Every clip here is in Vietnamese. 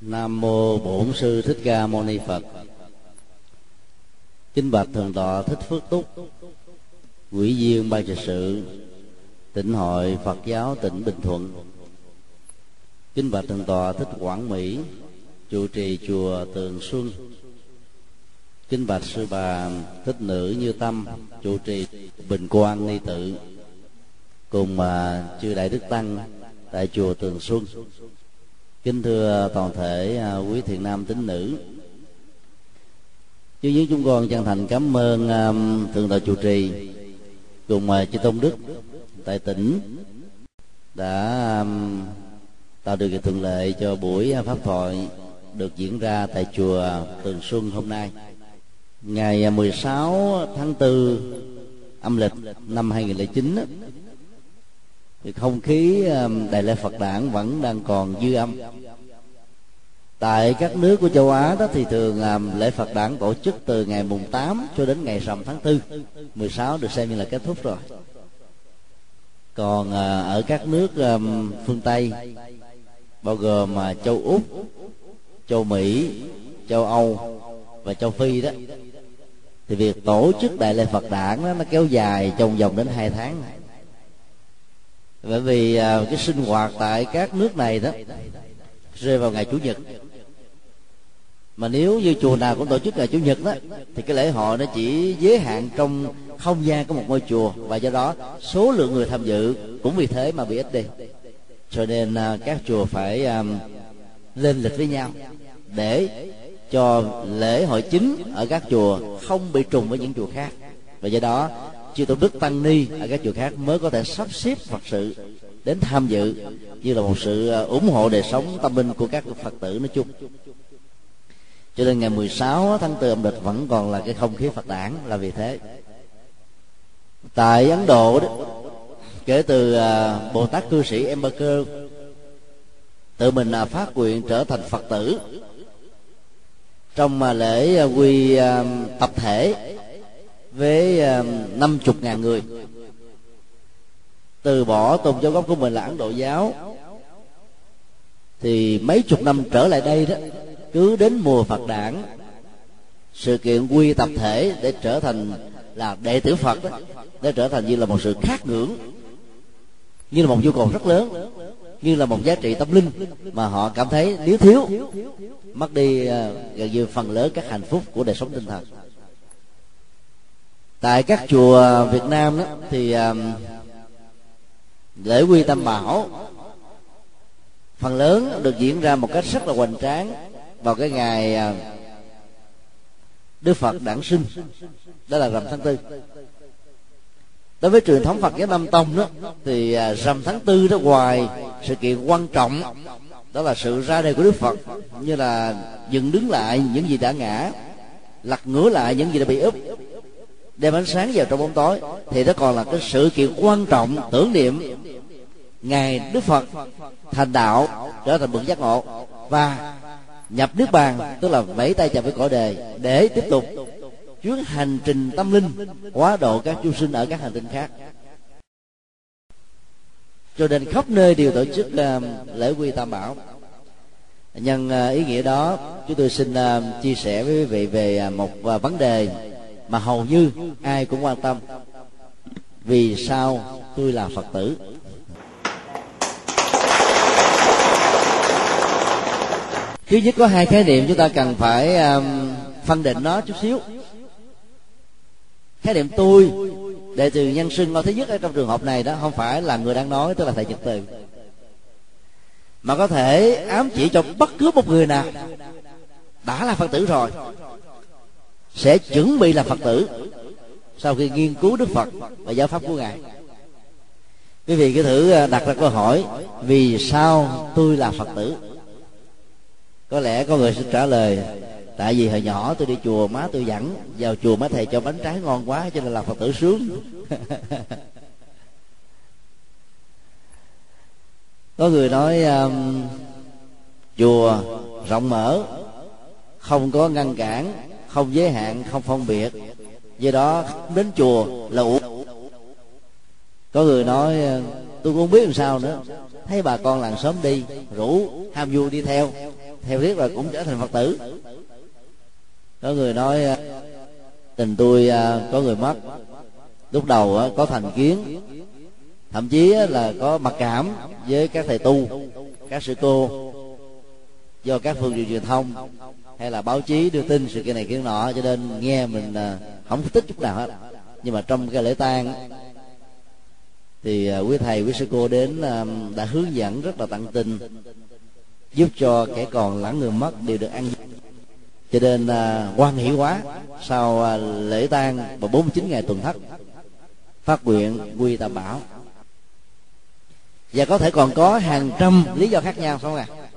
nam mô bổn sư thích ca mâu ni phật. Kính bạch thượng tọa thích phước túc quỹ viên ban trị sự tỉnh hội phật giáo tỉnh bình thuận. Kính bạch thượng tọa thích quảng mỹ trụ trì chùa tường xuân. Kính bạch sư bà thích nữ như tâm trụ trì bình quang ni tự. Cùng mà chư đại đức tăng tại chùa tường xuân kính thưa toàn thể à, quý thiện nam tín nữ. Chứ với chúng con chân thành cảm ơn à, thượng tọa chủ trì cùng à, chư tôn đức tại tỉnh đã tạo điều kiện thuận lợi cho buổi pháp thoại được diễn ra tại chùa Tường Xuân hôm nay. Ngày 16 tháng 4 âm lịch năm 2009 thì không khí um, đại lễ Phật đản vẫn đang còn dư âm. Tại các nước của châu Á đó thì thường um, lễ Phật đản tổ chức từ ngày mùng 8 cho đến ngày rằm tháng 4 16 được xem như là kết thúc rồi. Còn à, ở các nước um, phương Tây bao gồm mà châu Úc châu Mỹ châu Âu và châu Phi đó thì việc tổ chức đại lễ Phật đản đó, nó kéo dài trong vòng đến hai tháng. này bởi vì à, cái sinh hoạt tại các nước này đó rơi vào ngày chủ nhật. Mà nếu như chùa nào cũng tổ chức ngày chủ nhật đó thì cái lễ hội nó chỉ giới hạn trong không gian của một ngôi chùa. Và do đó số lượng người tham dự cũng vì thế mà bị ít đi. Cho nên à, các chùa phải à, lên lịch với nhau để cho lễ hội chính ở các chùa không bị trùng với những chùa khác. Và do đó chư tôn đức tăng ni ở các chùa khác mới có thể sắp xếp phật sự đến tham dự như là một sự à, ủng hộ đời sống tâm linh của các phật tử nói chung. Cho nên ngày 16 tháng 4 âm lịch vẫn còn là cái không khí phật đản là vì thế. Tại ấn độ đó, kể từ à, bồ tát cư sĩ Embarker tự mình à, phát nguyện trở thành phật tử trong mà lễ quy tập thể với ờ, năm chục ngàn người. Từ bỏ tôn giáo gốc của mình là ấn độ giáo thì mấy chục năm trở lại đây đó cứ đến mùa phật đản sự kiện quy tập thể để trở thành là đệ tử phật đó, để trở thành như là một sự khát ngưỡng như là một nhu cầu rất lớn như là một giá trị tâm linh mà họ cảm thấy nếu thiếu mất đi ờ, gần như phần lớn các hạnh phúc của đời sống tinh thần tại các chùa Việt Nam đó thì um, lễ quy tam bảo phần lớn được diễn ra một cách rất là hoành tráng vào cái ngày um, Đức Phật đản sinh đó là rằm tháng tư. Đối với truyền thống Phật giáo Nam Tông đó thì à, rằm tháng tư đó ngoài sự kiện quan trọng đó là sự ra đời của Đức Phật như là dừng đứng lại những gì đã ngã lật ngửa lại những gì đã bị úp đem ánh sáng vào trong bóng tối. Thì đó còn là cái sự kiện quan trọng, tưởng niệm. Ngày đức phật thành đạo, trở thành bậc giác ngộ. Và nhập nước bàn, tức là vẫy tay chào với cõi đề, để tiếp tục chuyến hành trình tâm linh, hóa độ các chúng sinh ở các hành tinh khác. Cho nên khắp nơi đều tổ chức à, lễ quy tam bảo. Nhân à, ý nghĩa đó, chúng tôi xin à, chia sẻ với quý vị về một vấn đề mà hầu như ai cũng quan tâm. Vì sao tôi là phật tử? Thứ nhất có hai khái niệm chúng ta cần phải um, phân định nó chút xíu. Khái niệm tôi đệ từ nhân sinh lo thứ nhất ở trong trường hợp này đó không phải là người đang nói tức là thầy trực từ. Mà có thể ám chỉ cho bất cứ một người nào đã là phật tử rồi sẽ chuẩn bị làm phật tử sau khi nghiên cứu đức phật và giáo pháp của ngài. Quý vị cứ thử à, đặt ra câu hỏi vì sao tôi là phật tử? Có lẽ có người sẽ trả lời tại vì hồi nhỏ tôi đi chùa má tôi dẫn vào chùa má thầy cho bánh trái ngon quá cho nên là phật tử sướng. Có người nói um, chùa rộng mở không có ngăn cản không giới hạn, không phân biệt. Do đó, đến chùa là uổng. Có người nói, tôi cũng không biết làm sao nữa. Thấy bà con làng sớm đi, rủ ham vui đi theo. Theo thiết là cũng trở thành phật tử. Có người nói, tình tôi à, có người mất. Lúc đầu à, có thành kiến. Thậm chí à, là có mặc cảm với các thầy tu, các sư cô do các phương tiện truyền thông hay là báo chí đưa tin sự kiện này kiện nọ, cho nên nghe mình à, không thích chút nào hết. Nhưng mà trong cái lễ tang, thì à, quý thầy, quý sư cô đến à, đã hướng dẫn rất là tận tình, giúp cho kẻ còn lẫn người mất đều được ăn cho nên quan hỷ quá, sau lễ tang và 49 ngày tuần thất, phát nguyện quy tam bảo. Và có thể còn có hàng trăm lý do khác nhau, phải không ạ? À?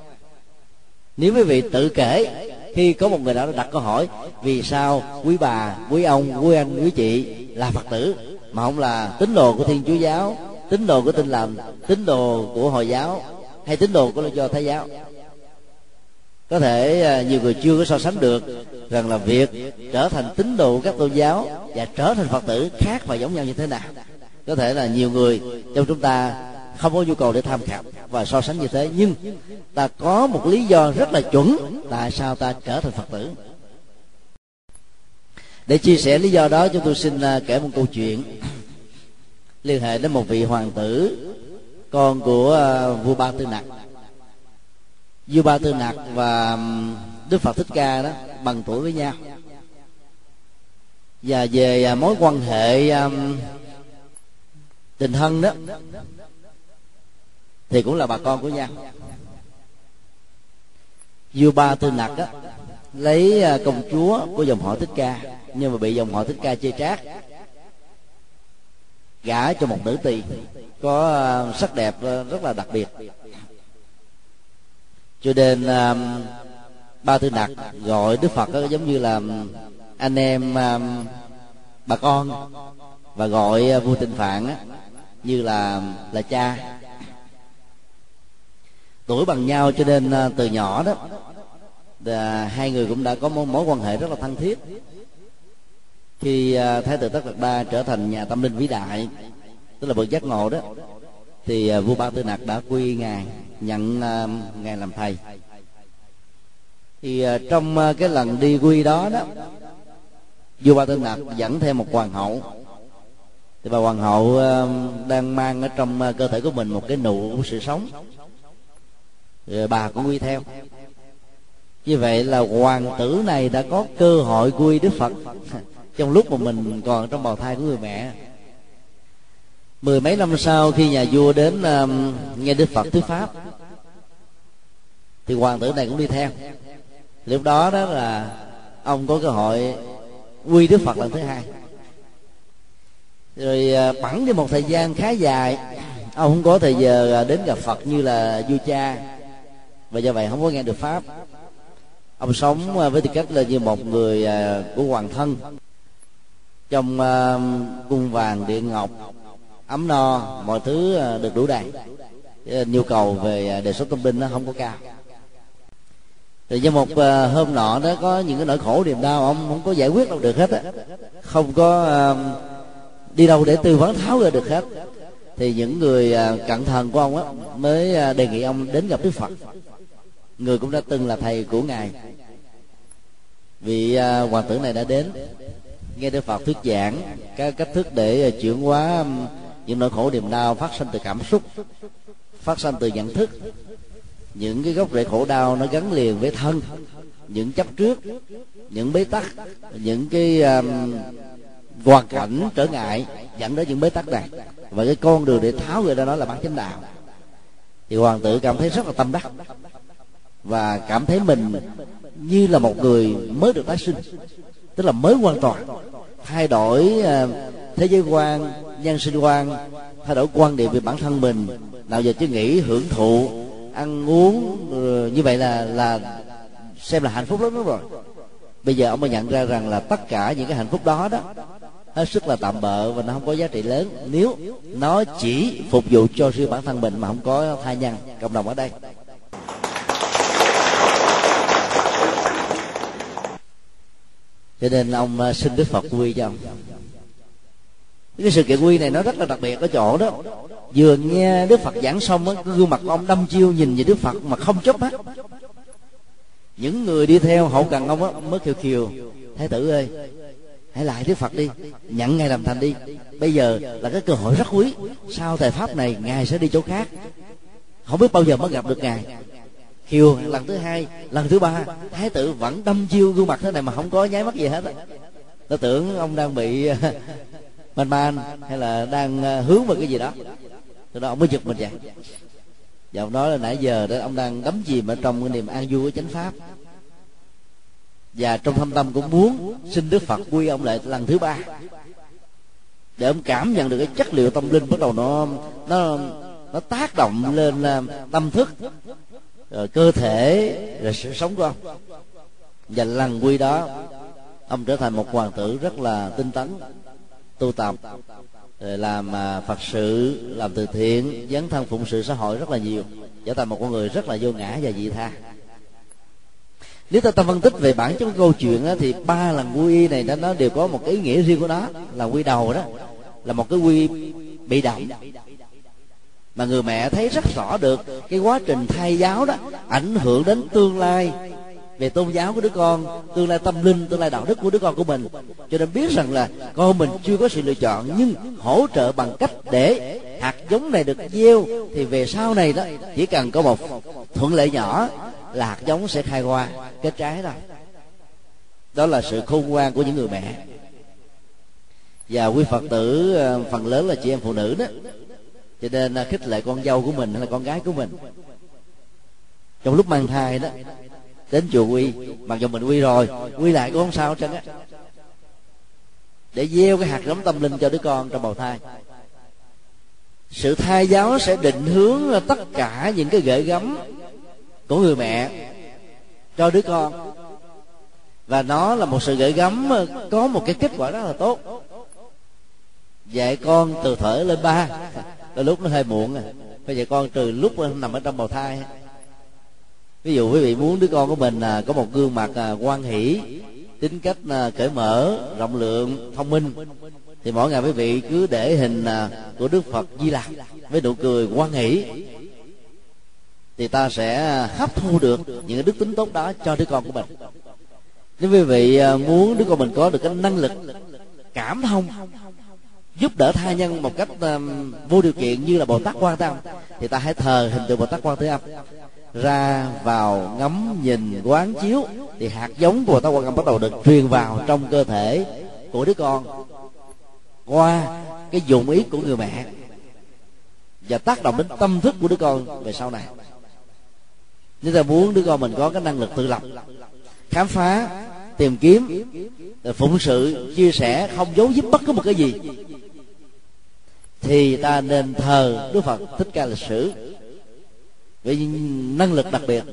nếu quý vị tự kể khi có một người nào đó đặt câu hỏi, vì sao quý bà, quý ông, quý anh, quý chị là phật tử, mà không là tín đồ của thiên chúa giáo, tín đồ của tin lành, tín đồ của hồi giáo, hay tín đồ của do thái giáo? Có thể à, nhiều người chưa có so sánh được rằng là việc trở thành tín đồ của các tôn giáo và trở thành phật tử khác và giống nhau như thế nào. Có thể là nhiều người trong chúng ta không có nhu cầu để tham khảo và so sánh như thế. Nhưng ta có một lý do rất là chuẩn tại sao ta trở thành phật tử. Để chia sẻ lý do đó, chúng tôi xin à, kể một câu chuyện liên hệ đến một vị hoàng tử, con của à, vua ba tư nặc vua ba tư nặc và đức phật thích ca đó bằng tuổi với nhau. Và về à, mối quan hệ tình thân đó thì cũng là bà con của nhau vua ba tư nặc á, lấy à, công chúa của dòng họ thích ca, nhưng mà bị dòng họ thích ca chê trác gả cho một nữ tỳ, có à, sắc đẹp à, rất là đặc biệt. Cho nên ba tư nặc gọi đức phật giống như là, anh em bà con, và gọi vua tịnh phạn như là là cha tuổi bằng nhau cho nên à, từ nhỏ đó là hai người cũng đã có mối, mối quan hệ rất là thân thiết. Khi à, thái tử tất đạt đa trở thành nhà tâm linh vĩ đại tức là bậc giác ngộ đó thì à, vua ba tư nặc đã quy ngài nhận ngài làm thầy. Thì trong cái lần đi quy đó đó vua ba tư nặc dẫn thêm một hoàng hậu. Thì bà hoàng hậu đang mang ở trong cơ thể của mình một cái nụ của sự sống rồi bà cũng quy theo. Như vậy là hoàng tử này đã có cơ hội quy đức phật. Trong lúc mà mình còn trong bào thai của người mẹ. Mười mấy năm sau khi nhà vua đến um, nghe đức phật thuyết pháp thì hoàng tử này cũng đi theo. Lúc đó đó là ông có cơ hội quy đức phật lần thứ hai. Rồi ờ, bẵng đi một thời gian khá dài ông không có thời giờ ờ, đến gặp phật như là vua cha và do vậy không có nghe được pháp. Ông sống à, với tư cách là như một người à, của hoàng thân. Trong à, cung vàng điện ngọc, ấm no, mọi thứ được đủ đầy. Nhu cầu về đời sống tâm linh nó không có cao. Thì do một hôm nọ đó có những cái nỗi khổ niềm đau, ông không có giải quyết đâu được hết á. Không có đi đâu để tư vấn tháo ra được hết. Thì những người cận thần của ông á, mới đề nghị ông đến gặp đức phật người cũng đã từng là thầy của ngài. Vị à, uh, hoàng tử này đã đến. Nghe đức phật thuyết giảng các cách thức để à, chuyển hóa những nỗi khổ niềm đau phát sinh từ cảm xúc phát sinh từ nhận thức. Những cái gốc rễ khổ đau nó gắn liền với thân những chấp trước những bế tắc những cái um, hoàn cảnh trở ngại dẫn đến những bế tắc này. Và cái con đường để tháo người ra đó là bản chánh đạo. Thì hoàng tử cảm thấy rất là tâm đắc và cảm thấy mình như là một người mới được tái sinh, tức là mới hoàn toàn. Thay đổi à, thế giới quan, nhân sinh quan, thay đổi quan điểm về bản thân mình. Nào giờ chứ nghĩ hưởng thụ, ăn uống ừ, như vậy là là xem là hạnh phúc lắm rồi bây giờ ông mới nhận ra rằng là tất cả những cái hạnh phúc đó đó, hết sức là tạm bợ và nó không có giá trị lớn. Nếu nó chỉ phục vụ cho riêng bản thân mình mà không có thai nhân, cộng đồng ở đây. Cho nên ông à, xin đức phật quy cho ông. Cái sự kiện quy này nó rất là đặc biệt ở chỗ đó. Vừa nghe đức phật giảng xong á gương mặt ông đâm chiêu nhìn về đức phật mà không chớp mắt. Những người đi theo hậu cần ông á, mới kiều kiều thái tử ơi, hãy lại đức phật đi nhận ngài làm thành đi. Bây giờ là cái cơ hội rất quý. Sau thời pháp này, ngài sẽ đi chỗ khác. Không biết bao giờ mới gặp được ngài hiều, lần thứ hai, lần thứ ba, thái tử vẫn đâm chiêu gương mặt thế này mà không có nháy mắt gì hết nó tưởng ông đang bị, man man hay là đang ờ, hướng vào cái gì đó. Từ đó ông mới giật mình vậy. Và ông nói là nãy giờ đó ông đang đắm chìm ở trong cái niềm an vui của chánh pháp. Và trong thâm tâm cũng muốn xin đức phật quy ông lại lần thứ ba. Để ông cảm nhận được cái chất liệu tâm linh bắt đầu nó nó nó tác động lên ờ, tâm thức rồi cơ thể rồi sự sống của ông. Và lần quy đó ông trở thành một hoàng tử rất là tinh tấn tu tập rồi làm à, phật sự làm từ thiện dấn thân phụng sự xã hội rất là nhiều trở thành một con người rất là vô ngã và dị tha. Nếu ta ta phân tích về bản chất câu chuyện đó, thì ba lần quy y này nó đều có một cái ý nghĩa riêng của nó là quy đầu đó là một cái quy bị động mà người mẹ thấy rất rõ được cái quá trình thay giáo đó ảnh hưởng đến tương lai. Về tôn giáo của đứa con, tương lai tâm linh, tương lai đạo đức của đứa con của mình. Cho nên biết rằng là con mình chưa có sự lựa chọn, nhưng hỗ trợ bằng cách để hạt giống này được gieo, thì về sau này đó, chỉ cần có một thuận lợi nhỏ là hạt giống sẽ khai hoa, kết trái thôi đó là sự khôn ngoan của những người mẹ. Và quý phật tử ờ, phần lớn là chị em phụ nữ đó cho nên à, khích lệ con dâu của mình hay là con gái của mình. Trong lúc mang thai đó đến chùa quy mặc dù mình quy rồi quy lại cũng không sao hết, á. Để gieo cái hạt giống tâm linh cho đứa con trong bào thai. Sự thai giáo sẽ định hướng tất cả những cái gợi gắm của người mẹ cho đứa con. Và nó là một sự gợi gắm à, có một cái kết quả rất là tốt. Dạy con từ thở lên ba đôi lúc nó hơi muộn à. Bây giờ con từ lúc nằm ở trong bào thai. Ví dụ quý vị muốn đứa con của mình à, có một gương mặt à, quan hỷ tính cách à, cởi mở rộng lượng thông minh thì mỗi ngày quý vị cứ để hình à, của đức phật di lặc với nụ cười quan hỷ thì ta sẽ hấp thu được những đức tính tốt đó cho đứa con của mình. Nếu quý vị à, muốn đứa con mình có được cái năng lực cảm thông giúp đỡ tha nhân một cách um, vô điều kiện như là bồ tát quan tâm thì ta hãy thờ hình tượng bồ tát quan thế âm. Ra vào ngắm nhìn quán chiếu thì hạt giống của bồ tát quan âm bắt đầu được truyền vào trong cơ thể của đứa con qua cái dụng ý của người mẹ và tác động đến tâm thức của đứa con về sau này. Nếu ta muốn đứa con mình có cái năng lực tự lập khám phá tìm kiếm phụng sự chia sẻ không giấu giếm bất cứ một cái gì. Thì ta nên thờ đức phật thích ca lịch sử với năng lực đặc biệt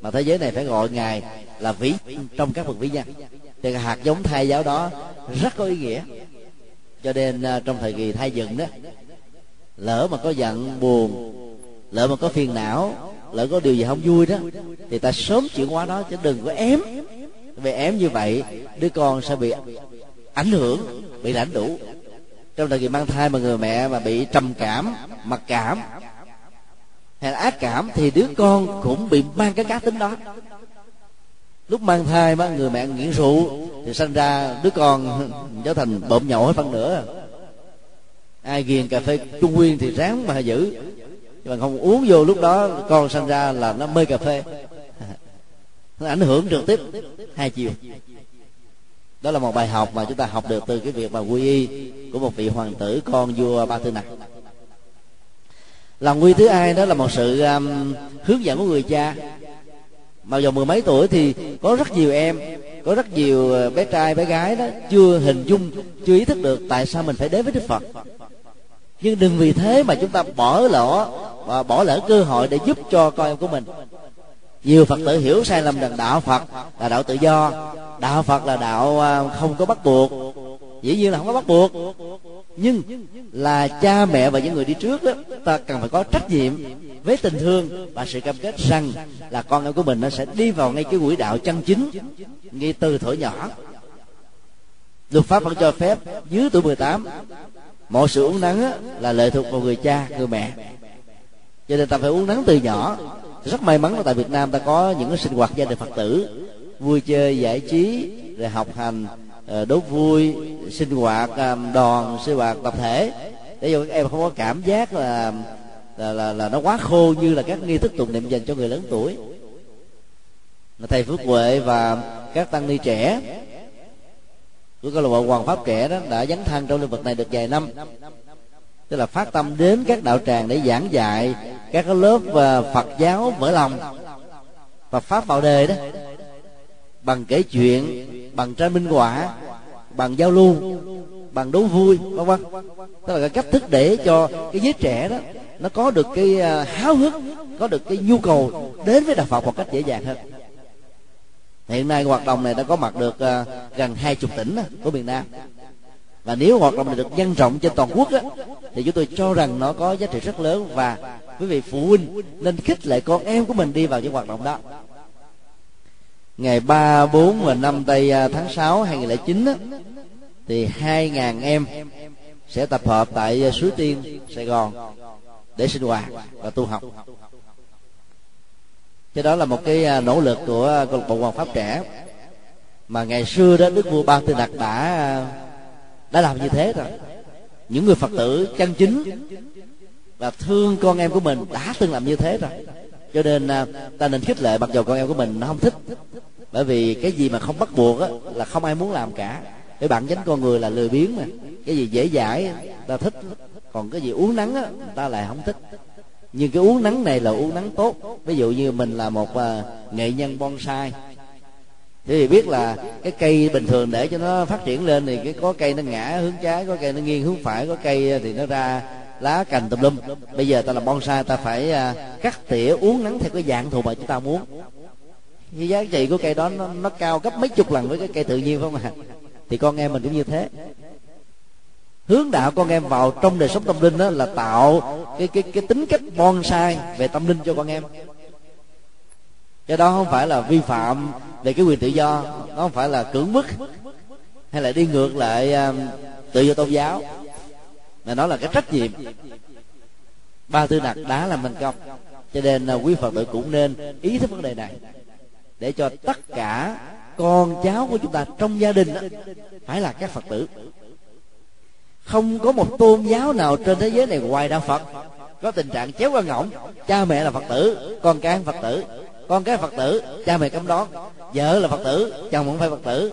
mà thế giới này phải gọi ngài là vĩ trong các bậc vĩ nhân thì hạt giống thai giáo đó rất có ý nghĩa. Cho nên à, trong thời kỳ thai dựng đó, lỡ mà có giận buồn, lỡ mà có phiền não, lỡ có điều gì không vui đó, thì ta sớm chuyển hóa đó chứ đừng có ém về ém như vậy, đứa con sẽ bị ảnh hưởng, bị lãnh đủ. Trong thời kỳ mang thai mà người mẹ mà bị trầm cảm, mặc cảm, hay là ác cảm, thì đứa con cũng bị mang cái cá tính đó. Lúc mang thai mà người mẹ nghiện rượu, thì sinh ra đứa con trở thành bộm nhậu hết phân nữa ai ghiền cà phê trung nguyên thì ráng mà giữ. Mà không uống vô lúc đó, con sinh ra là nó mê cà phê nó ảnh hưởng trực tiếp hai chiều. Đó là một bài học mà chúng ta học được từ cái việc mà quy y của một vị hoàng tử con vua ba tư này. lòng quy thứ hai đó là một sự um, hướng dẫn của người cha. Mà dù mười mấy tuổi thì có rất nhiều em có rất nhiều ờ, bé trai bé gái đó chưa hình dung chưa ý thức được tại sao mình phải đến với đức phật. Nhưng đừng vì thế mà chúng ta bỏ lỡ và bỏ lỡ cơ hội để giúp cho con em của mình nhiều phật tử hiểu sai lầm rằng đạo phật là đạo tự do, đạo phật là đạo à, không có bắt buộc. Dĩ nhiên là không có bắt buộc. Nhưng là cha mẹ và những người đi trước đó, ta cần phải có trách nhiệm với tình thương và sự cam kết rằng là con em của mình nó sẽ đi vào ngay cái quỹ đạo chân chính ngay từ thuở nhỏ. Luật pháp vẫn cho phép dưới tuổi 18 mọi sự uống nắng là lệ thuộc vào người cha, người mẹ. Cho nên ta phải uống nắng từ nhỏ rất may mắn là tại Việt Nam ta có những cái sinh hoạt gia đình Phật tử vui chơi giải trí rồi học hành đố đốt vui sinh hoạt ờ, đoàn sinh hoạt tập thể. Để cho các em không có cảm giác là là, là là nó quá khô như là các nghi thức tụng niệm dành cho người lớn tuổi. Thầy phước huệ và các tăng ni trẻ của câu lạc bộ hoàng pháp trẻ đó đã dấn thân trong lĩnh vực này được vài năm tức là phát tâm đến các đạo tràng để giảng dạy các lớp ờ, Phật giáo mở lòng và pháp vào đề đó. Bằng kể chuyện, bằng tranh minh họa, bằng giao lưu, bằng đố vui, vân vân. Tức là cái cách thức để cho cái giới trẻ đó, nó có được cái ờ, háo hức, có được cái nhu cầu đến với đạo Phật một cách dễ dàng hơn. Hiện nay hoạt động này đã có mặt được ờ, gần hai chục tỉnh của miền Nam và nếu hoạt động này được nhân rộng trên toàn quốc á, thì chúng tôi cho rằng nó có giá trị rất lớn. Và quý vị phụ huynh nên khích lệ con em của mình đi vào những hoạt động đó. Ngày 3, 4 và 5 tây à, tháng 6 2009 á, thì 2.000 em sẽ tập hợp tại à, Suối Tiên, Sài Gòn để sinh hoạt và tu học. Cho đó là một cái à, nỗ lực của câu lạc bộ hoàng pháp trẻ. Mà ngày xưa đó đức vua ba tư đặc đã đã làm như thế rồi. Những người phật tử chân chính và thương con em của mình đã từng làm như thế rồi. Cho nên à, ta nên khích lệ mặc dù con em của mình nó không thích. Bởi vì cái gì mà không bắt buộc á, là không ai muốn làm cả. Cái bản tính con người là lười biếng mà. Cái gì dễ dãi ta thích. Còn cái gì uống nắng á, ta lại không thích. Nhưng cái uống nắng này là uống nắng tốt. Ví dụ như mình là một uh, nghệ nhân bonsai thì biết là cái cây bình thường để cho nó phát triển lên thì cái có cây nó ngã hướng trái có cây nó nghiêng hướng phải có cây thì nó ra lá cành tùm lum. Bây giờ ta làm bonsai ta phải à, cắt tỉa uống nắng theo cái dạng thù mà chúng ta muốn. Như giá trị của cây đó nó, nó cao gấp mấy chục lần với cái cây tự nhiên phải không ạ? Thì con em mình cũng như thế. Hướng đạo con em vào trong đời sống tâm linh đó là tạo cái cái cái tính cách bonsai về tâm linh cho con em cái đó không phải là vi phạm về cái quyền tự do nó không phải là cưỡng bức hay là đi ngược lại um, tự do tôn giáo. Mà nó là cái trách nhiệm. Ba tư nặc đã làm thành công. Cho nên uh, quý phật tử cũng nên ý thức vấn đề này. Để cho tất cả con cháu của chúng ta trong gia đình đó, phải là các phật tử. Không có một tôn giáo nào trên thế giới này ngoài đạo phật. Có tình trạng chéo qua ngỗng cha mẹ là phật tử con cái phật tử con cái phật tử, cha mẹ cấm đón vợ là phật tử, chồng cũng phải phật tử.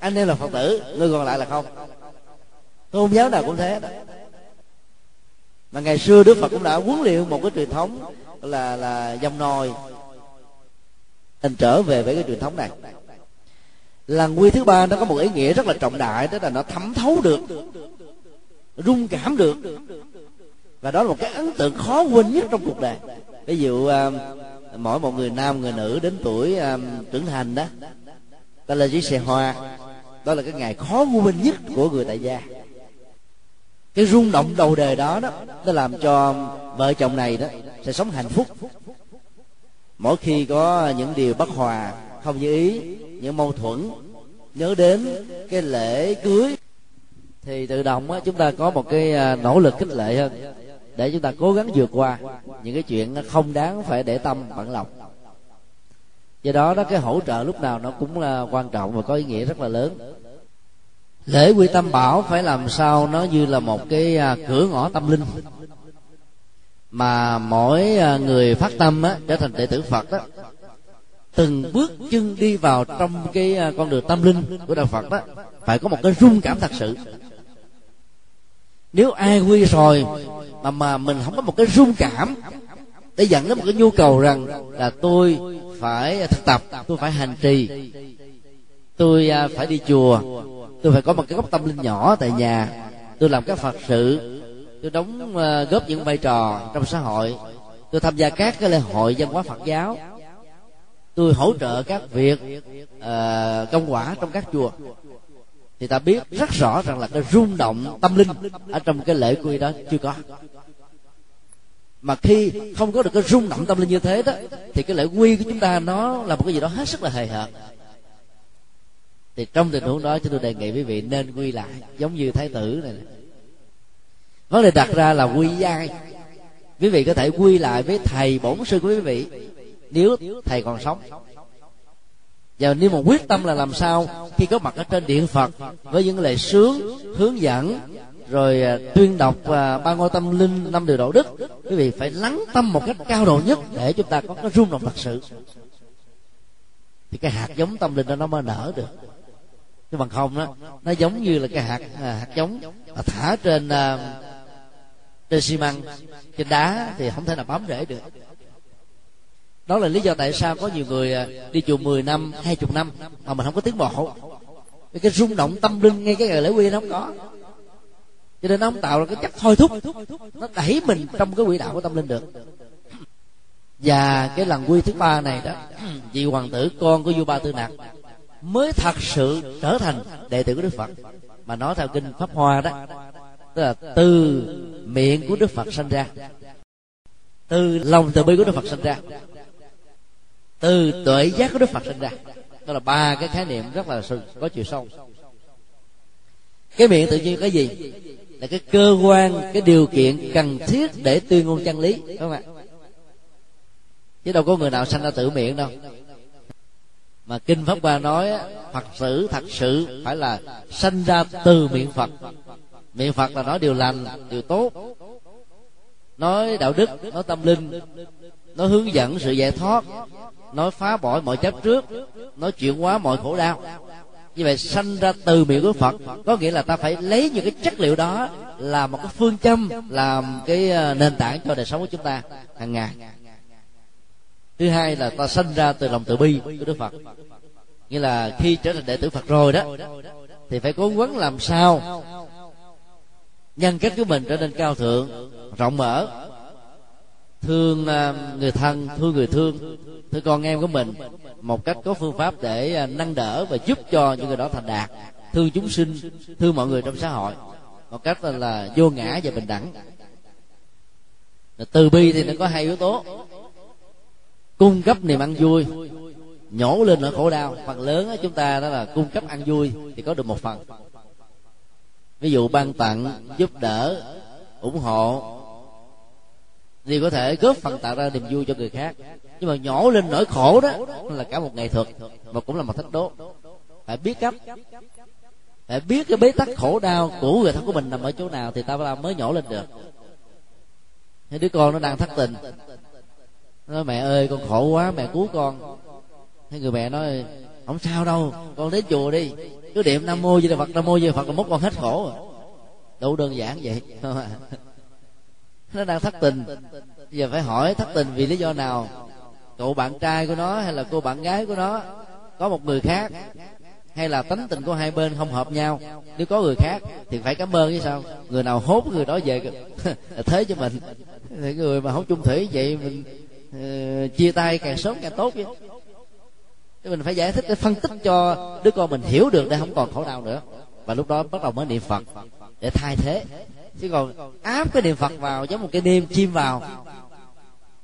Anh em là phật tử, người còn lại là không. Tôn giáo nào cũng thế. Đó mà ngày xưa đức phật cũng đã huấn luyện một cái truyền thống là là dòng nồi anh trở về với cái truyền thống này. Là quy thứ ba, nó có một ý nghĩa rất là trọng đại đó là nó thấm thấu được, rung cảm được. Và đó là một cái ấn tượng khó quên nhất trong cuộc đời. Ví dụ à, mỗi một người nam người nữ đến tuổi um, trưởng thành đó ta là chiếc xe hoa. Đó là cái ngày khó quên nhất của người tại gia. Cái rung động đầu đời đó đó nó làm cho vợ chồng này đó sẽ sống hạnh phúc. Mỗi khi có những điều bất hòa không như ý những mâu thuẫn nhớ đến cái lễ cưới thì tự động á, chúng ta có một cái à, nỗ lực khích lệ hơn để chúng ta cố gắng vượt qua những cái chuyện không đáng phải để tâm bận lòng. Do đó đó cái hỗ trợ lúc nào nó cũng là quan trọng và có ý nghĩa rất là lớn. Lễ quy tâm bảo phải làm sao nó như là một cái à, cửa ngõ tâm linh. Mà mỗi à, người phát tâm á, trở thành đệ tử phật đó từng bước chân đi vào trong cái à, con đường tâm linh của đạo phật đó phải có một cái rung cảm thật sự nếu ai quy rồi mà mà mình không có một cái rung cảm để dẫn đến một cái nhu cầu rằng là tôi phải thực tập tôi phải hành trì tôi à, phải đi chùa tôi phải có một cái góc tâm linh nhỏ tại nhà tôi làm các phật sự tôi đóng à, góp những vai trò trong xã hội tôi tham gia các cái lễ hội văn hóa phật giáo tôi hỗ trợ các việc uh, công quả trong các chùa thì ta biết rất rõ rằng là cái rung động tâm linh ở trong cái lễ quy đó chưa có. Mà khi không có được cái rung động tâm linh như thế đó, thì cái lễ quy của chúng ta nó là một cái gì đó hết sức là hề hợt. Thì trong tình huống đó, chúng tôi đề nghị quý vị nên quy lại, giống như thái tử này. Vấn đề đặt ra là quy ai quý vị có thể quy lại với thầy bổn sư của quý vị, nếu thầy còn sống và nếu mà quyết tâm là làm sao, khi có mặt ở trên điện phật, với những lời sướng, hướng dẫn, rồi à, tuyên đọc và ba ngôi tâm linh, năm điều đạo đức, quý vị phải lắng tâm một cách cao độ nhất để chúng ta có cái rung động thật sự. Thì cái hạt giống tâm linh đó nó mới nở được. Chứ bằng không đó, nó giống như là cái hạt à, hạt giống thả trên à, trên xi măng, trên đá thì không thể nào bám rễ được đó là lý do tại sao có nhiều người à, đi chùa 10 năm 20 năm, mà mình không có tiến bộ. Cái rung động tâm linh ngay cái ngày lễ quy nó không có. Cho nên nó không tạo ra cái chất thôi thúc. Nó đẩy mình trong cái quỹ đạo của tâm linh được. Và cái lần quy thứ ba này đó, vị hoàng tử con của vua ba tư nặc mới thật sự trở thành đệ tử của đức phật. Mà nói theo kinh pháp hoa đó, tức là từ miệng của đức phật sanh ra, từ lòng từ bi của đức phật sanh ra từ tuệ giác của đức phật sinh ra. Đó là ba cái khái niệm rất là có chiều sâu. Cái miệng tự nhiên cái gì? Là cái cơ quan, cái điều kiện cần thiết để tuyên ngôn chân lý đúng không ạ? Chứ đâu có người nào sanh ra tự miệng đâu. Mà kinh pháp hoa nói phật sử thật sự phải là sanh ra từ miệng phật. Miệng phật là nói điều lành, điều tốt. Nói đạo đức, nói tâm linh, nói hướng dẫn, sự giải thoát nói phá bỏ mọi chấp trước, nói chuyển hóa mọi khổ đau. Như vậy sanh ra từ miệng của phật, có nghĩa là ta phải lấy những cái chất liệu đó làm một cái phương châm, làm cái ờ, nền tảng cho đời sống của chúng ta hàng ngày. Thứ hai là ta sanh ra từ lòng từ bi của đức phật. Như là khi trở thành đệ tử phật rồi đó, thì phải cố gắng làm sao nhân cách của mình trở nên cao thượng, rộng mở, thương ờ, người thân, thương người thương thưa con em của mình một cách có phương pháp để à, nâng đỡ và giúp cho những người đó thành đạt. Thương chúng sinh thương mọi người trong xã hội một cách là, là vô ngã và bình đẳng. Từ bi thì nó có hai yếu tố. Cung cấp niềm ăn vui nhổ lên nỗi khổ đau. Phần lớn chúng ta đó là cung cấp ăn vui thì có được một phần. Ví dụ ban tặng giúp đỡ ủng hộ thì có thể góp phần tạo ra niềm vui cho người khác nhưng mà nhổ lên nỗi khổ đó là cả một nghệ thuật, mà cũng là một thách đố. Phải biết cách phải biết cái bế tắc khổ đau của người thân của mình nằm ở chỗ nào thì ta mới nhổ lên được. Thế đứa con nó đang thất tình. Nó nói, mẹ ơi, con khổ quá, mẹ cứu con. Thế người mẹ nói, không sao đâu, con đến chùa đi. Cứ niệm nam mô di đà phật, nam mô di đà phật là mốt con hết khổ đủ đơn giản vậy. Nó đang thất tình. Giờ phải hỏi thất tình vì lý do nào? Cậu bạn trai của nó hay là cô bạn gái của nó? Có một người khác. Hay là tánh tình của hai bên không hợp nhau? Nếu có người khác thì phải cảm ơn chứ sao? Người nào hốt người đó về thế cho mình. Thì người mà không chung thủy vậy mình uh, chia tay càng sớm càng tốt chứ. Thì mình phải giải thích để phân tích cho đứa con mình hiểu được để không còn khổ đau nữa. Và lúc đó bắt đầu mới niệm phật để thay thế. Chứ còn áp cái niệm phật vào giống một cái niêm chim vào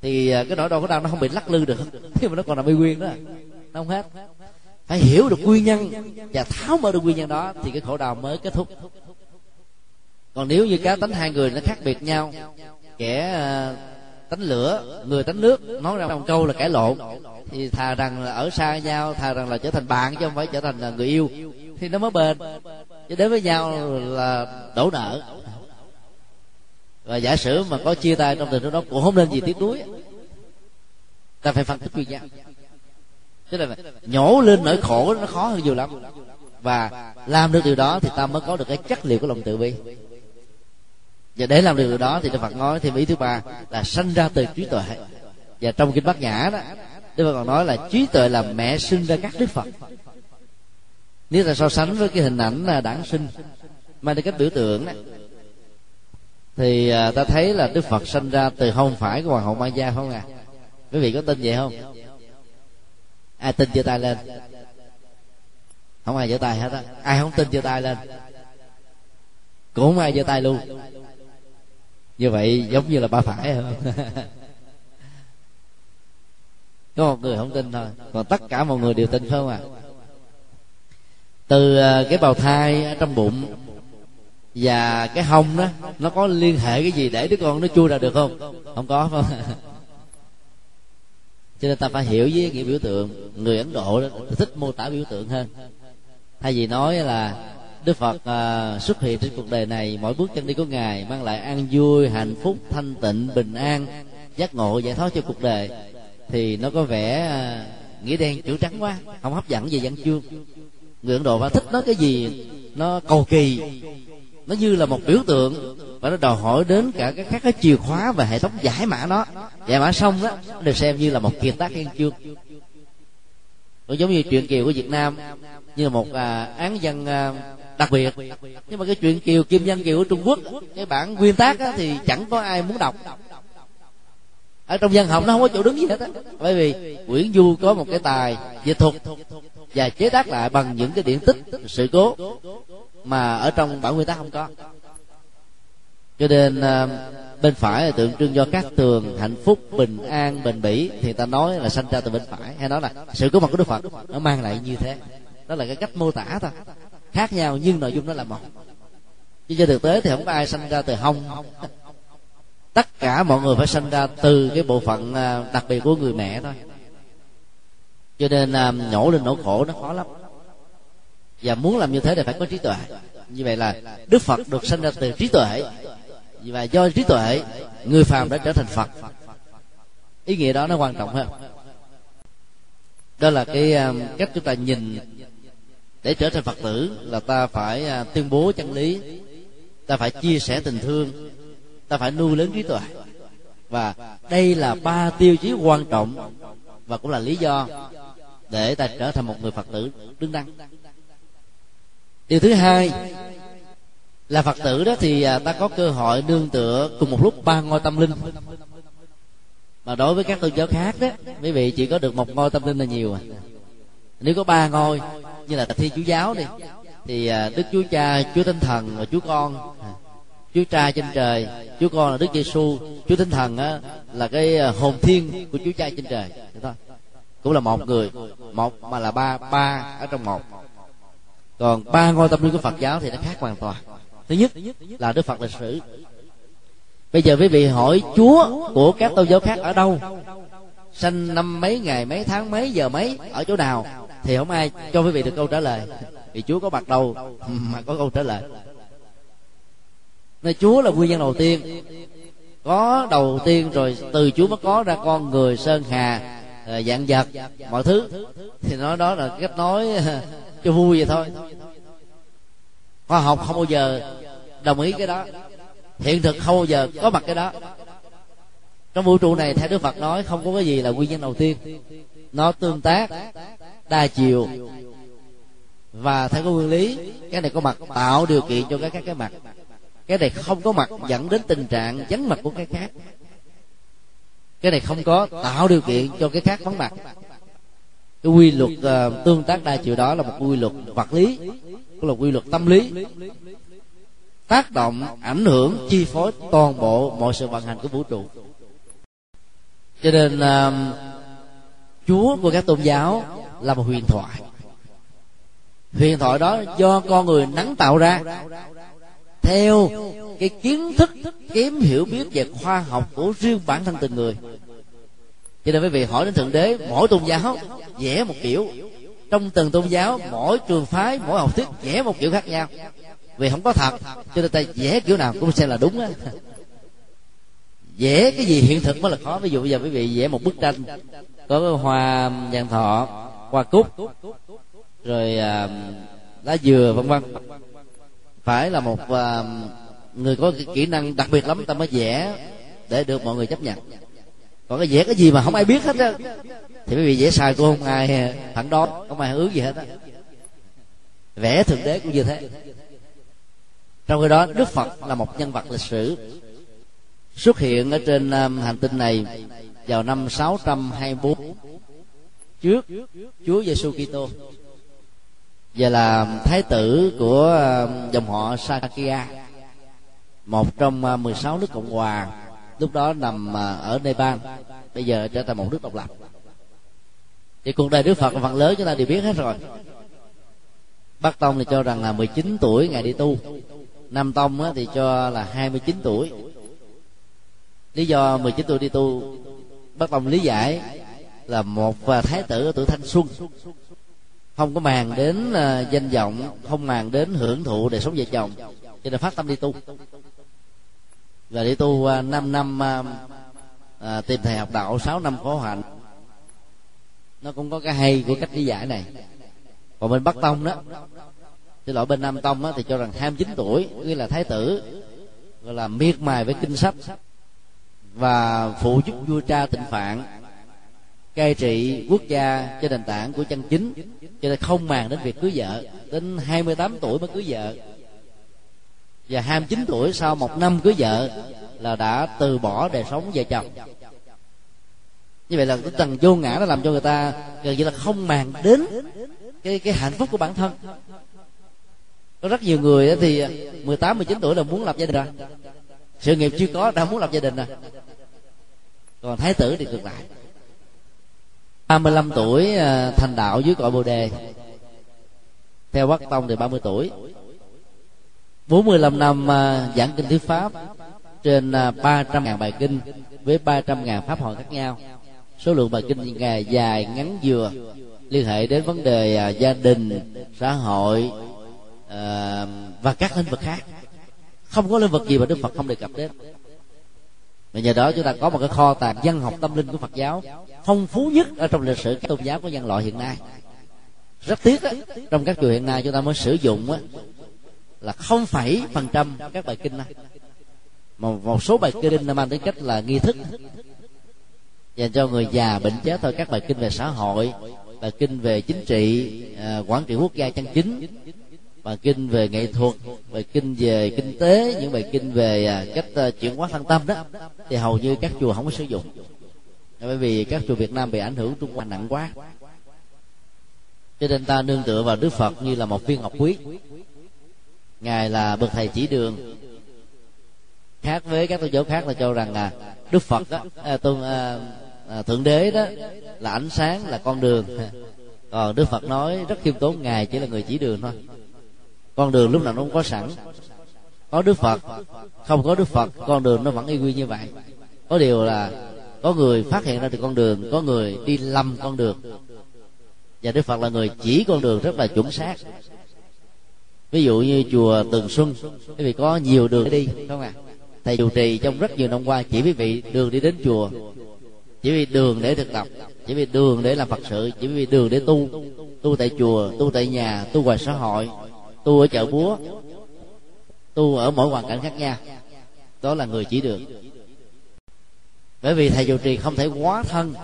thì à, cái nỗi đau khổ đau nó không bị lắc lư được. Nhưng mà nó còn là y nguyên đó. Nó không hết. Phải hiểu được nguyên nhân và tháo mở được nguyên nhân đó thì cái khổ đau mới kết thúc. Còn nếu như cá tánh hai người nó khác biệt nhau, kẻ à, tánh lửa, người tánh nước, nói ra một câu là cãi lộn, thì thà rằng là ở xa nhau, thà rằng là trở thành bạn chứ không phải trở thành là người yêu, thì nó mới bền. Chứ đến với nhau là đổ nợ và giả sử mà có chia tay trong tình huống đó cũng không nên gì tiếc nuối. Ta phải phân tích nguyên nhân tức là nhổ lên nỗi khổ nó khó hơn nhiều lắm. Và làm được điều đó thì ta mới có được cái chất liệu của lòng từ bi. Và để làm được điều đó thì Đức Phật nói thêm ý thứ ba là sanh ra từ trí tuệ. Và trong kinh Bát Nhã đó Đức Phật còn nói là trí tuệ là mẹ sinh ra các Đức Phật. Nếu ta so sánh với cái hình ảnh là đản sinh mang đến cách biểu tượng đó, thì à, ta thấy là đức phật sinh ra từ không phải của hoàng hậu ma gia không à quý vị có tin vậy không? Ai tin giơ tay lên? Không ai giơ tay hết á. Ai không tin giơ tay lên? Cũng không ai giơ tay luôn. Như vậy giống như là ba phải không có một người không tin thôi, còn tất cả mọi người đều tin phải không à từ cái bào thai trong bụng và cái hông đó nó có liên hệ cái gì để đứa con nó chui ra được không? Không có không? Cho nên ta phải hiểu với nghĩa biểu tượng. Người ấn độ đó, thích mô tả biểu tượng hơn. Thay vì nói là đức phật à, xuất hiện trên cuộc đời này mỗi bước chân đi của ngài mang lại an vui hạnh phúc thanh tịnh bình an giác ngộ giải thoát cho cuộc đời thì nó có vẻ à, nghĩa đen chữ trắng quá không hấp dẫn gì văn chương. Người ấn độ phải thích nói cái gì nó cầu kỳ nó như là một biểu tượng và nó đòi hỏi đến cả các các cái chìa khóa và hệ thống giải mã nó. Giải mã xong đó được xem như là một kiệt tác văn chương cũng giống như chuyện kiều của việt nam như là một à, án văn à, đặc biệt. Nhưng mà cái chuyện kiều kim văn kiều của trung quốc cái bản nguyên tác á, thì chẳng có ai muốn đọc. Ở trong văn học nó không có chỗ đứng gì hết á. Bởi vì nguyễn du có một cái tài dịch thuật và chế tác lại bằng những cái điển tích sự cố mà ở trong bản nguyên tác không có. Cho nên ờ, bên phải là tượng trưng cho các tường hạnh phúc, bình an, bền bỉ, thì ta nói là sanh ra từ bên phải. Hay nói là sự có mặt của đức phật, nó mang lại như thế. Đó là cái cách mô tả thôi. Khác nhau, nhưng nội dung nó là một. Chứ trên thực tế thì không có ai sanh ra từ hông. Tất cả mọi người phải sanh ra từ cái bộ phận ờ, đặc biệt của người mẹ thôi. Cho nên ờ, nhổ lên nỗi khổ nó khó lắm và muốn làm như thế thì phải có trí tuệ. Như vậy là đức phật được sinh ra từ trí tuệ. Và do trí tuệ, người phàm đã trở thành phật. Ý nghĩa đó nó quan trọng hơn. Đó là cái à, cách chúng ta nhìn. Để trở thành phật tử là ta phải à, tuyên bố chân lý. Ta phải chia sẻ tình thương. Ta phải nuôi lớn trí tuệ. Và đây là ba tiêu chí quan trọng và cũng là lý do để ta trở thành một người phật tử đứng đắn điều thứ hai là phật tử đó thì à, ta có cơ hội nương tựa cùng một lúc ba ngôi tâm linh. Mà đối với các tôn giáo khác đó quý vị chỉ có được một ngôi tâm linh là nhiều à. Nếu có ba ngôi như là thiên chúa giáo đi thì à, đức chúa cha chúa tinh thần và chúa con. Chúa cha trên trời chúa con là đức giêsu chúa tinh thần á, là cái à, hồn thiên của chúa cha trên trời. Thôi. Cũng là một người một mà là ba ba ở trong một còn ba ngôi tâm linh của phật giáo thì nó khác hoàn toàn. Thứ nhất là đức phật lịch sử. Bây giờ quý vị hỏi chúa của các tôn giáo khác ở đâu? Sanh năm mấy ngày, mấy tháng, mấy giờ, mấy, ở chỗ nào? Thì không ai cho quý vị được câu trả lời. Vì chúa có mặt đâu mà có câu trả lời. Nên chúa là nguyên nhân đầu tiên. Có đầu tiên rồi từ chúa mới có ra con người sơn hà ờ, dạng vật, mọi thứ. Thì nói đó là cách nói cho vui vậy thôi. Khoa học không bao giờ đồng ý cái đó. Hiện thực không bao giờ có mặt cái đó. Trong vũ trụ này, theo đức phật nói, không có cái gì là nguyên nhân đầu tiên. Nó tương tác, đa chiều, và theo cái nguyên lý, cái này có mặt, tạo điều kiện cho cái các cái mặt. Cái này không có mặt dẫn đến tình trạng vắng mặt của cái khác. Cái này không có tạo điều kiện cho cái khác vắng mặt cái quy luật uh, tương tác đa chiều đó là một quy luật vật lý cũng là quy luật tâm lý. Tác động ảnh hưởng chi phối toàn bộ mọi sự vận hành của vũ trụ. Cho nên uh, chúa của các tôn giáo là một huyền thoại. Huyền thoại đó do con người nắng tạo ra theo cái kiến thức kém hiểu biết về khoa học của riêng bản thân từng người cho nên quý vị hỏi đến thượng đế mỗi tôn giáo vẽ một kiểu. Trong từng tôn giáo mỗi trường phái mỗi học thuyết vẽ một kiểu khác nhau. Vì không có thật cho nên ta vẽ kiểu nào cũng xem là đúng á. Vẽ cái gì hiện thực mới là khó. Ví dụ bây giờ quý vị vẽ một bức tranh. Có hoa vàng thọ hoa cúc rồi à, lá dừa vân vân. Phải là một à, người có kỹ năng đặc biệt lắm ta mới vẽ để được mọi người chấp nhận còn cái vẽ cái gì mà không ai biết hết á. Thì quý vị vẽ sai cô không ai phản đối không ai ước gì hết á. Vẽ thực tế cũng như thế. Trong khi đó, đức phật là một nhân vật lịch sử xuất hiện ở trên à, hành tinh này vào năm 624 trước Chúa Giêsu Kitô. Và là thái tử của à, dòng họ Sakya, một trong à, 16 nước cộng hòa lúc đó nằm à, ở Nepal. Bây giờ trở thành một nước độc lập. Thì cuộc đời Đức Phật phần lớn, chúng ta đều biết hết rồi. Bắc Tông thì cho rằng là 19 tuổi ngày đi tu. Nam Tông thì cho là 29 tuổi. Lý do 19 tuổi đi tu Bắc Tông lý giải là một à, thái tử ở tuổi thanh xuân. Không có màng đến à, danh vọng, không màng đến hưởng thụ đời sống vợ chồng, cho nên phát tâm đi tu và đi tu 5 năm uh, tìm thầy học đạo 6 năm khổ hạnh. Nó cũng có cái hay của cách lý giải này. Còn bên bắc tông đó cái loại bên nam tông đó, thì cho rằng 29 tuổi nghĩa là thái tử gọi là miệt mài với kinh sách và phụ giúp vua cha tịnh phạn cai trị quốc gia trên nền tảng của chân chính cho nên không màng đến việc cưới vợ. Đến 28 tuổi mới cưới vợ và 29 tuổi sau một năm cưới vợ là đã từ bỏ đời sống vợ chồng. Như vậy là cái tầng vô ngã nó làm cho người ta gần như là không màng đến cái cái hạnh phúc của bản thân. Có rất nhiều người thì 18 19 tuổi là muốn lập gia đình rồi. Sự nghiệp chưa có, đã muốn lập gia đình rồi. Còn thái tử thì ngược lại. 35 tuổi à, thành đạo dưới cội bồ đề. Theo bắc tông thì 30 tuổi. 45 năm à, giảng kinh thuyết pháp trên à, 300.000 bài kinh với 300.000 pháp hội khác nhau. Số lượng bài kinh ngày dài ngắn vừa liên hệ đến vấn đề à, gia đình xã hội và các lĩnh vực khác. Không có lĩnh vực gì mà đức phật không đề cập đến. Và nhờ đó chúng ta có một cái kho tàng văn học tâm linh của phật giáo phong phú nhất ở trong lịch sử tôn giáo của nhân loại hiện nay. Rất tiếc á, trong các chùa hiện nay chúng ta mới sử dụng á, là không phải phần trăm các bài kinh này. Mà một số bài kinh mang tính cách là nghi thức. Dành cho người già bệnh chết thôi các bài kinh về xã hội bài kinh về chính trị à, quản trị quốc gia chân chính bài kinh về nghệ thuật bài kinh về kinh tế những bài kinh về à, cách à, chuyển hóa thân tâm đó thì hầu như các chùa không có sử dụng. Bởi vì các chùa Việt Nam bị ảnh hưởng Trung Hoa nặng quá. Cho nên ta nương tựa vào Đức Phật như là một viên ngọc quý ngài là bậc thầy chỉ đường. Khác với các tôn giáo khác là cho rằng là Đức Phật đó, à, tôn à, à, thượng đế đó là ánh sáng là con đường. Còn Đức Phật nói rất khiêm tốn ngài chỉ là người chỉ đường thôi. Con đường lúc nào nó cũng có sẵn. Có đức phật không có đức phật con đường nó vẫn y nguyên như vậy. Có điều là có người phát hiện ra được con đường có người đi lầm con đường. Và đức phật là người chỉ con đường rất là chuẩn xác ví dụ như chùa tường xuân, quý vị có nhiều đường để đi không à thầy chủ trì trong rất nhiều năm qua, chỉ quý vị đường đi đến chùa, chỉ vì đường để thực tập, chỉ vì đường để làm phật sự, chỉ vì đường để tu tu tại chùa, tu tại nhà, tu ngoài xã hội, tu ở chợ búa, tu ở mỗi hoàn cảnh khác nhau. Đó là người chỉ đường. Bởi vì thầy trụ trì không thể quá thân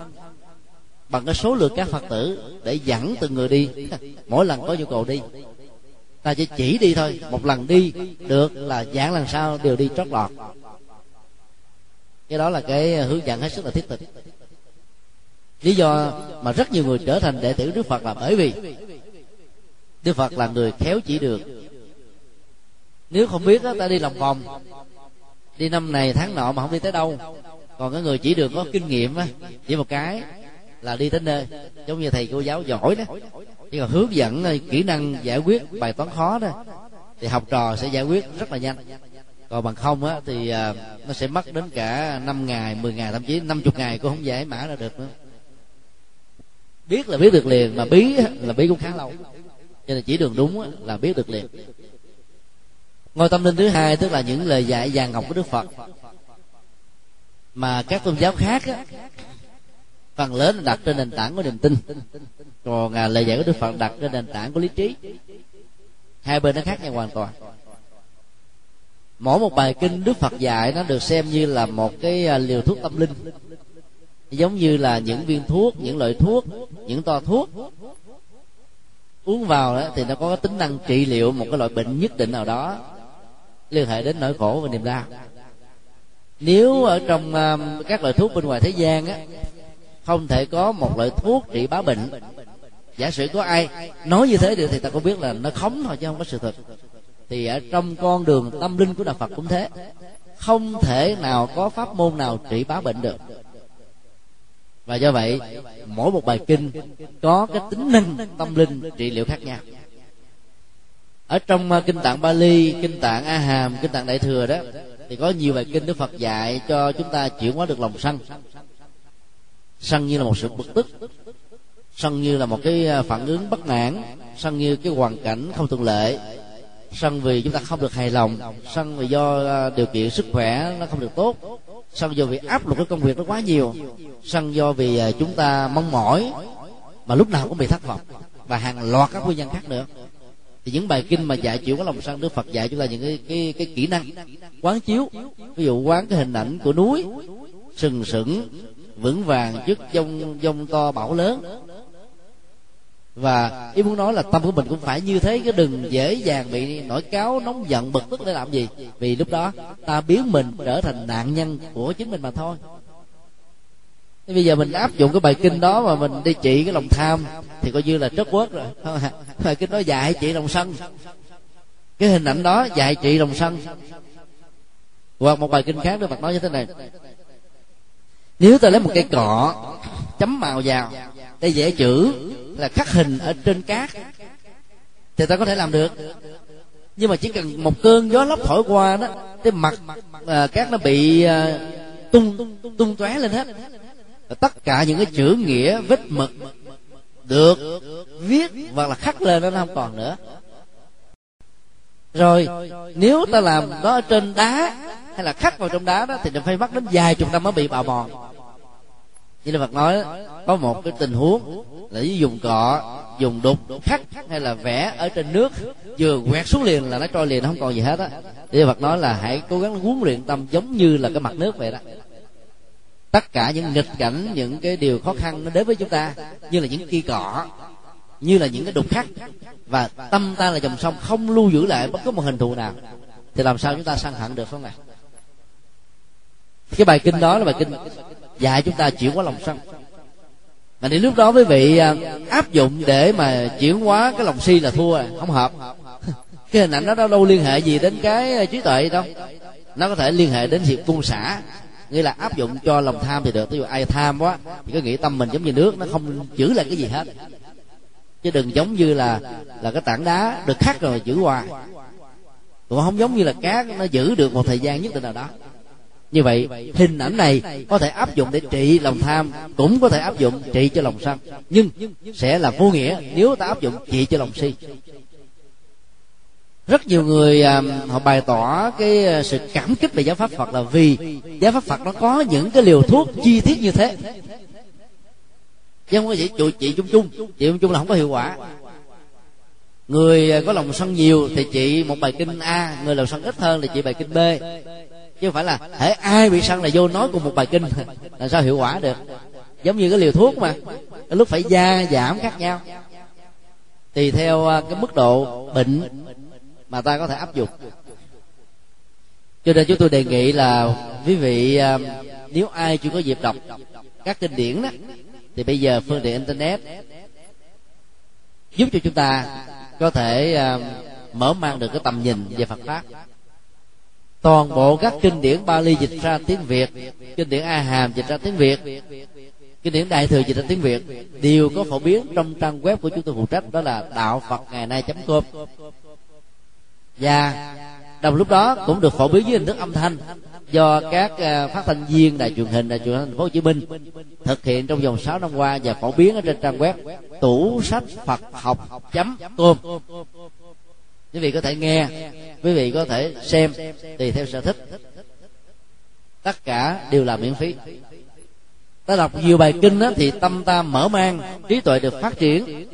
bằng cái số lượng các phật tử để dẫn từng người đi. Mỗi lần có nhu cầu đi ta chỉ chỉ đi thôi. Một lần đi được là giảng lần sau đều đi trót lọt. Cái đó là cái hướng dẫn hết sức là thiết thực. Lý do mà rất nhiều người trở thành đệ tử đức phật là bởi vì đức phật là người khéo chỉ được. Nếu không biết đó, ta đi lòng vòng. Đi năm này tháng nọ mà không đi tới đâu. Còn cái người chỉ đường có kinh nghiệm á chỉ một cái là đi tới nơi. Giống như thầy cô giáo giỏi đó. Chỉ còn hướng dẫn ờ, kỹ năng giải quyết bài toán khó đó thì học trò sẽ giải quyết rất là nhanh. Còn bằng không á thì à, nó sẽ mất đến cả năm ngày 10 ngày thậm chí 50 ngày cũng không giải mã ra được nữa. Biết là biết được liền mà bí là bí cũng khá lâu. Cho nên chỉ đường đúng là biết được liền. Ngôi tâm linh thứ hai tức là những lời dạy vàng ngọc của đức phật. Mà các tôn giáo khác á, phần lớn là đặt trên nền tảng của niềm tin. Còn à, lời dạy của đức phật đặt trên nền tảng của lý trí. Hai bên nó khác nhau hoàn toàn. Mỗi một bài kinh đức phật dạy nó được xem như là một cái à, liều thuốc tâm linh. Giống như là những viên thuốc những loại thuốc những toa thuốc. Uống vào đó thì nó có tính năng trị liệu một cái loại bệnh nhất định nào đó liên hệ đến nỗi khổ và niềm đau. Nếu ở trong uh, các loại thuốc bên ngoài thế gian á không thể có một loại thuốc trị bá bệnh. Giả sử có ai nói như thế được thì ta cũng biết là nó khống thôi chứ không có sự thật. Thì ở trong con đường tâm linh của đạo phật cũng thế. Không thể nào có pháp môn nào trị bá bệnh được. Và do vậy mỗi một bài kinh có cái tính năng tâm linh trị liệu khác nhau. Ở trong ờ, kinh tạng Bali, kinh tạng A Hàm, kinh tạng Đại thừa đó thì có nhiều bài kinh Đức Phật dạy cho chúng ta chuyển hóa được lòng sân sân như là một sự bực tức. Sân như là một cái à, phản ứng bất mãn. Sân như cái hoàn cảnh không thuận lợi. Sân vì chúng ta không được hài lòng. Sân vì do à, điều kiện sức khỏe nó không được tốt. Sân do vì áp lực cái công việc nó quá nhiều. Sân do vì à, chúng ta mong mỏi mà lúc nào cũng bị thất vọng và hàng loạt các nguyên nhân khác nữa. Thì những bài kinh mà dạy chịu có lòng sân, đức phật dạy chúng ta những cái cái cái kỹ năng quán chiếu. Ví dụ quán cái hình ảnh của núi, sừng sững vững vàng trước dông dông to bão lớn. Và ý muốn nói là tâm của mình cũng phải như thế, chứ đừng dễ dàng bị nổi cáo, nóng giận, bực tức để làm gì. Vì lúc đó, ta biến mình trở thành nạn nhân của chính mình mà thôi. Thế bây giờ mình áp dụng cái bài kinh đó mà mình đi trị cái lòng tham, thì coi như là trất quất rồi. Bài kinh đó dạy trị lòng sân. Cái hình ảnh đó dạy trị lòng sân. Hoặc một bài kinh khác đó phật nói như thế này nếu ta lấy một cây cọ chấm màu vào để vẽ chữ là khắc hình ở trên cát thì ta có thể làm được. Nhưng mà chỉ cần một cơn gió lốc thổi qua đó cái mặt à, cát nó bị à, tung tung tóe lên hết. Tất cả những cái chữ nghĩa vết mực được viết hoặc là khắc lên nó không còn nữa. Rồi nếu ta làm nó ở trên đá hay là khắc vào trong đá đó thì nó phải mất đến vài chục năm mới bị bào mòn như là Phật nói, có một cái tình huống là dùng cọ, dùng đục, khắc hay là vẽ ở trên nước, vừa quẹt xuống liền là nó trôi liền, nó không còn gì hết á. Thì Phật nói là hãy cố gắng huấn luyện tâm giống như là cái mặt nước vậy đó. Tất cả những nghịch cảnh, những cái điều khó khăn nó đến với chúng ta, như là những kia cọ, như là những cái đục khắc, và tâm ta là dòng sông không lưu giữ lại bất cứ một hình thù nào, thì làm sao chúng ta săn hận được không này cái bài kinh đó là bài kinh dạy chúng ta chuyển hóa lòng sân. Mà thì lúc đó quý vị à, áp dụng để mà chuyển hóa cái lòng si là thua, không hợp. Cái hình ảnh đó đâu liên hệ gì đến cái à, trí tuệ đâu. Nó có thể liên hệ đến việc buông xả. Nghĩa là áp dụng cho lòng tham thì được. Ví dụ ai tham quá, thì cứ nghĩ tâm mình giống như nước, nó không giữ lại cái gì hết. Chứ đừng giống như là là cái tảng đá được khắc rồi giữ hoài. Cũng không giống như là cát, nó giữ được một thời gian nhất định nào đó như vậy hình ảnh này có thể áp dụng để trị lòng tham cũng có thể áp dụng trị cho lòng sân. Nhưng sẽ là vô nghĩa nếu ta áp dụng trị cho lòng si. Rất nhiều người à, họ bày tỏ cái à, sự cảm kích về giáo pháp phật là vì giáo pháp phật nó có những cái liều thuốc chi tiết như thế. Chứ không có chỉ trị, chung chung trị chung chung là không có hiệu quả. Người à, có lòng sân nhiều thì trị một bài kinh a người lòng sân ít hơn thì trị bài kinh b chứ không phải là, hễ ai bị sân là vô nói cùng một bài kinh là sao hiệu quả được? Giống như cái liều thuốc mà, cái lúc phải gia giảm khác nhau. Tùy theo à, cái mức độ bệnh mà ta có thể áp dụng. Cho nên chúng tôi đề nghị là quý vị à, nếu ai chưa có dịp đọc các kinh điển đó, thì bây giờ phương tiện internet giúp cho chúng ta có thể à, mở mang được cái tầm nhìn về Phật pháp toàn bộ các kinh điển Bali dịch ra tiếng Việt. Kinh điển A Hàm dịch ra tiếng Việt. Kinh điển Đại thừa dịch ra tiếng Việt. Đều có phổ biến trong trang web của chúng tôi phụ trách, đó là đạo Phật ngày nay com. Và đồng lúc đó cũng được phổ biến dưới hình thức âm thanh do các à, phát thanh viên đài truyền hình, đài truyền hình thành phố Hồ Chí Minh thực hiện trong vòng 6 năm qua và phổ biến ở trên trang web tủ sách Phật học.com quý vị có thể nghe quý vị có thể xem tùy theo sở thích. Tất cả đều là miễn phí. Ta đọc nhiều bài kinh đó, thì tâm ta mở mang trí tuệ được phát triển.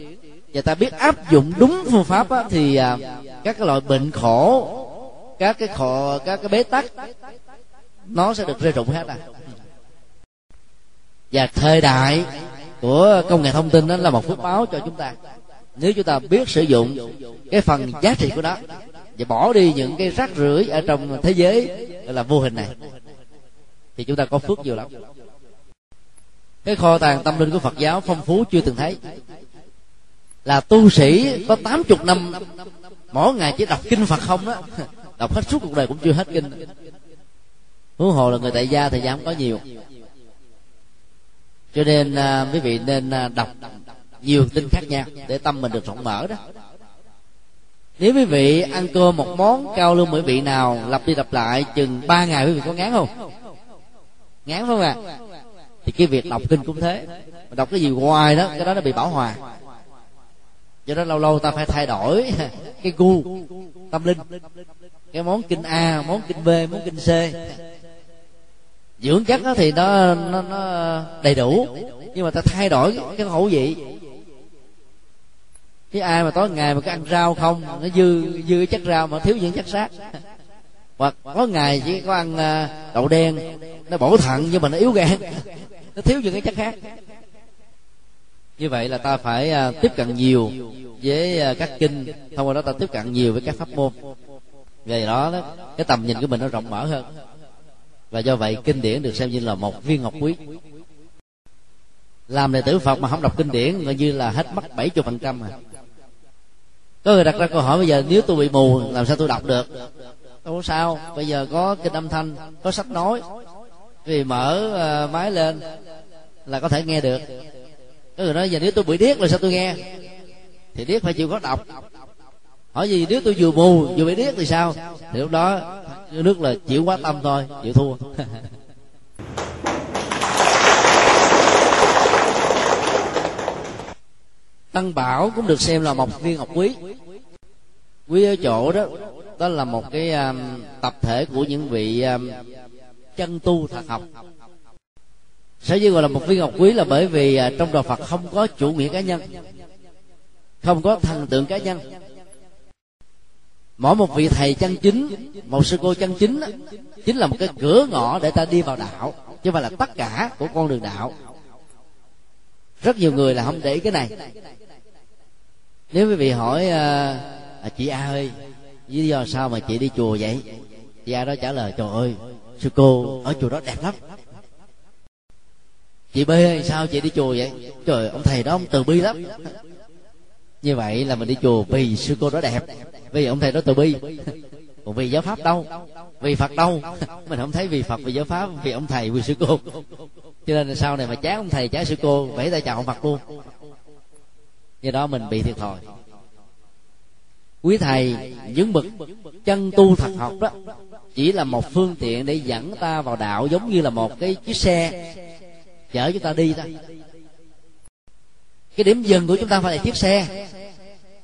Và ta biết áp dụng đúng phương pháp đó, thì à, các cái loại bệnh khổ các cái khổ các cái bế tắc nó sẽ được rơi rụng hết à. Và thời đại của công nghệ thông tin đó là một phước báo cho chúng ta nếu chúng ta biết sử dụng cái phần giá trị của nó và bỏ đi những cái rác rưởi ở trong thế giới là vô hình này, thì chúng ta có phước nhiều lắm. Cái kho tàng tâm linh của Phật giáo phong phú chưa từng thấy. Là tu sĩ có tám chục năm, mỗi ngày chỉ đọc kinh phật không đó đọc hết suốt cuộc đời cũng chưa hết kinh. Huống hồ là người tại gia thời gian có nhiều. Cho nên à, quý vị nên à, đọc nhiều tin khác nhau để tâm mình được rộng mở đó. Nếu quý vị ăn cơm một món cao lương mỹ vị nào lặp đi lặp lại chừng ba ngày quý vị có ngán không? Ngán không à thì cái việc đọc kinh cũng thế. Mà đọc cái gì hoài đó cái đó nó bị bảo hòa. Do đó lâu lâu ta phải thay đổi cái gu tâm linh. Cái món kinh a món kinh b món kinh c. Dưỡng chất đó thì nó nó, nó đầy đủ. Nhưng mà ta thay đổi cái khẩu vị chứ ai mà tối ngày mà có ăn rau không nó dư dư cái chất rau mà thiếu những chất sát hoặc có ngày chỉ có ăn à, đậu đen nó bổ thận nhưng mà nó yếu gan nó thiếu những cái chất khác. Như vậy là ta phải à, tiếp cận nhiều với à, các kinh thông qua đó ta tiếp cận nhiều với các pháp môn. Về đó, đó cái tầm nhìn của mình nó rộng mở hơn. Và do vậy kinh điển được xem như là một viên ngọc quý làm đệ tử phật mà không đọc kinh điển coi như là hết mất bảy chục phần trăm à. Có người đặt ra câu hỏi bây giờ nếu tôi bị mù làm sao tôi đọc được? Không sao. Bây giờ có kinh âm thanh có sách nói. Vì mở uh, máy lên là có thể nghe được. Có người nói giờ nếu tôi bị điếc là sao tôi nghe? Thì điếc phải chịu có đọc. Hỏi gì nếu tôi vừa mù vừa bị điếc thì sao? Thì lúc đó nước là chịu quá tâm thôi chịu thua. tăng bảo cũng được xem là một viên ngọc quý. Quý ở chỗ đó đó là một cái um, tập thể của những vị um, chân tu thật học. Sở dĩ gọi là một viên ngọc quý là bởi vì uh, trong đạo phật không có chủ nghĩa cá nhân không có thần tượng cá nhân. Mỗi một vị thầy chân chính một sư cô chân chính chính là một cái cửa ngõ để ta đi vào đạo chứ không phải là tất cả của con đường đạo rất nhiều người là không để ý cái này. Nếu quý vị hỏi à, à, chị a ơi lý do sao mà chị đi chùa vậy? Chị a đó trả lời trời ơi sư cô ở chùa đó đẹp lắm. Chị b sao chị đi chùa vậy? Trời ông thầy đó ông từ bi lắm. Như vậy là mình đi chùa vì sư cô đó đẹp. Vì ông thầy đó từ bi. Còn vì giáo pháp đâu? Vì phật đâu? Mình không thấy vì phật vì giáo pháp vì ông thầy vì sư cô cho nên là sau này mà chán ông thầy, chán sư cô vẫy tay chào ông mặt luôn. Do đó mình bị thiệt thòi. Quý thầy, những bậc chân tu thật học đó, chỉ là một phương tiện để dẫn ta vào đạo giống như là một cái chiếc xe, chở chúng ta đi thôi. Cái điểm dừng của chúng ta phải là chiếc xe.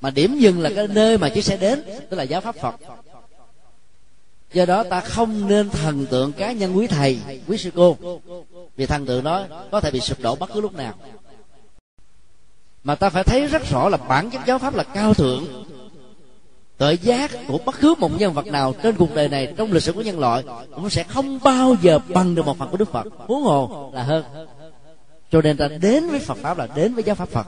Mà điểm dừng là cái nơi mà chiếc xe đến, tức là giáo pháp phật. Do đó ta không nên thần tượng cá nhân quý thầy, quý sư cô vì thần tượng đó có thể bị sụp đổ bất cứ lúc nào. Mà ta phải thấy rất rõ là bản chất giáo pháp là cao thượng. Tự giác của bất cứ một nhân vật nào trên cuộc đời này trong lịch sử của nhân loại cũng sẽ không bao giờ bằng được một phần của đức phật. Huống hồ là hơn. Cho nên ta đến với phật pháp là đến với giáo pháp phật.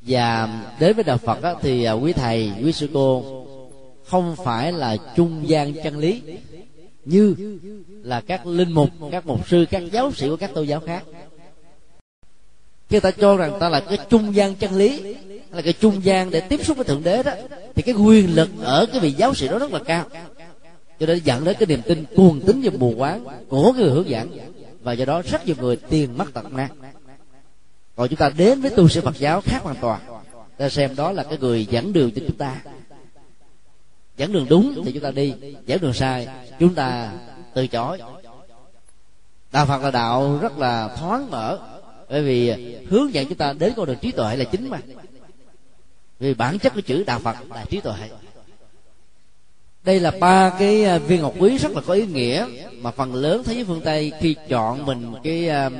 Và đến với đạo phật á, thì à, quý thầy quý sư cô không phải là trung gian chân lý như là các linh mục, các mục sư, các giáo sĩ của các tôn giáo khác. Khi ta cho rằng ta là cái trung gian chân lý, là cái trung gian để tiếp xúc với thượng đế đó, thì cái quyền lực ở cái vị giáo sĩ đó rất là cao. Cho nên dẫn đến cái niềm tin cuồng tín và mù quáng của người hướng dẫn, và do đó rất nhiều người tiền mất tật mang. Còn chúng ta đến với tu sĩ phật giáo khác hoàn toàn, ta xem đó là cái người dẫn đường cho chúng ta dẫn đường đúng thì chúng ta đi dẫn đường sai, chúng ta từ chối. Đạo phật là đạo rất là thoáng mở, bởi vì hướng dẫn chúng ta đến con đường trí tuệ là chính mà. Vì bản chất của chữ đạo phật là trí tuệ. Đây là ba cái à, viên ngọc quý rất là có ý nghĩa mà phần lớn thế giới phương tây khi chọn mình cái à,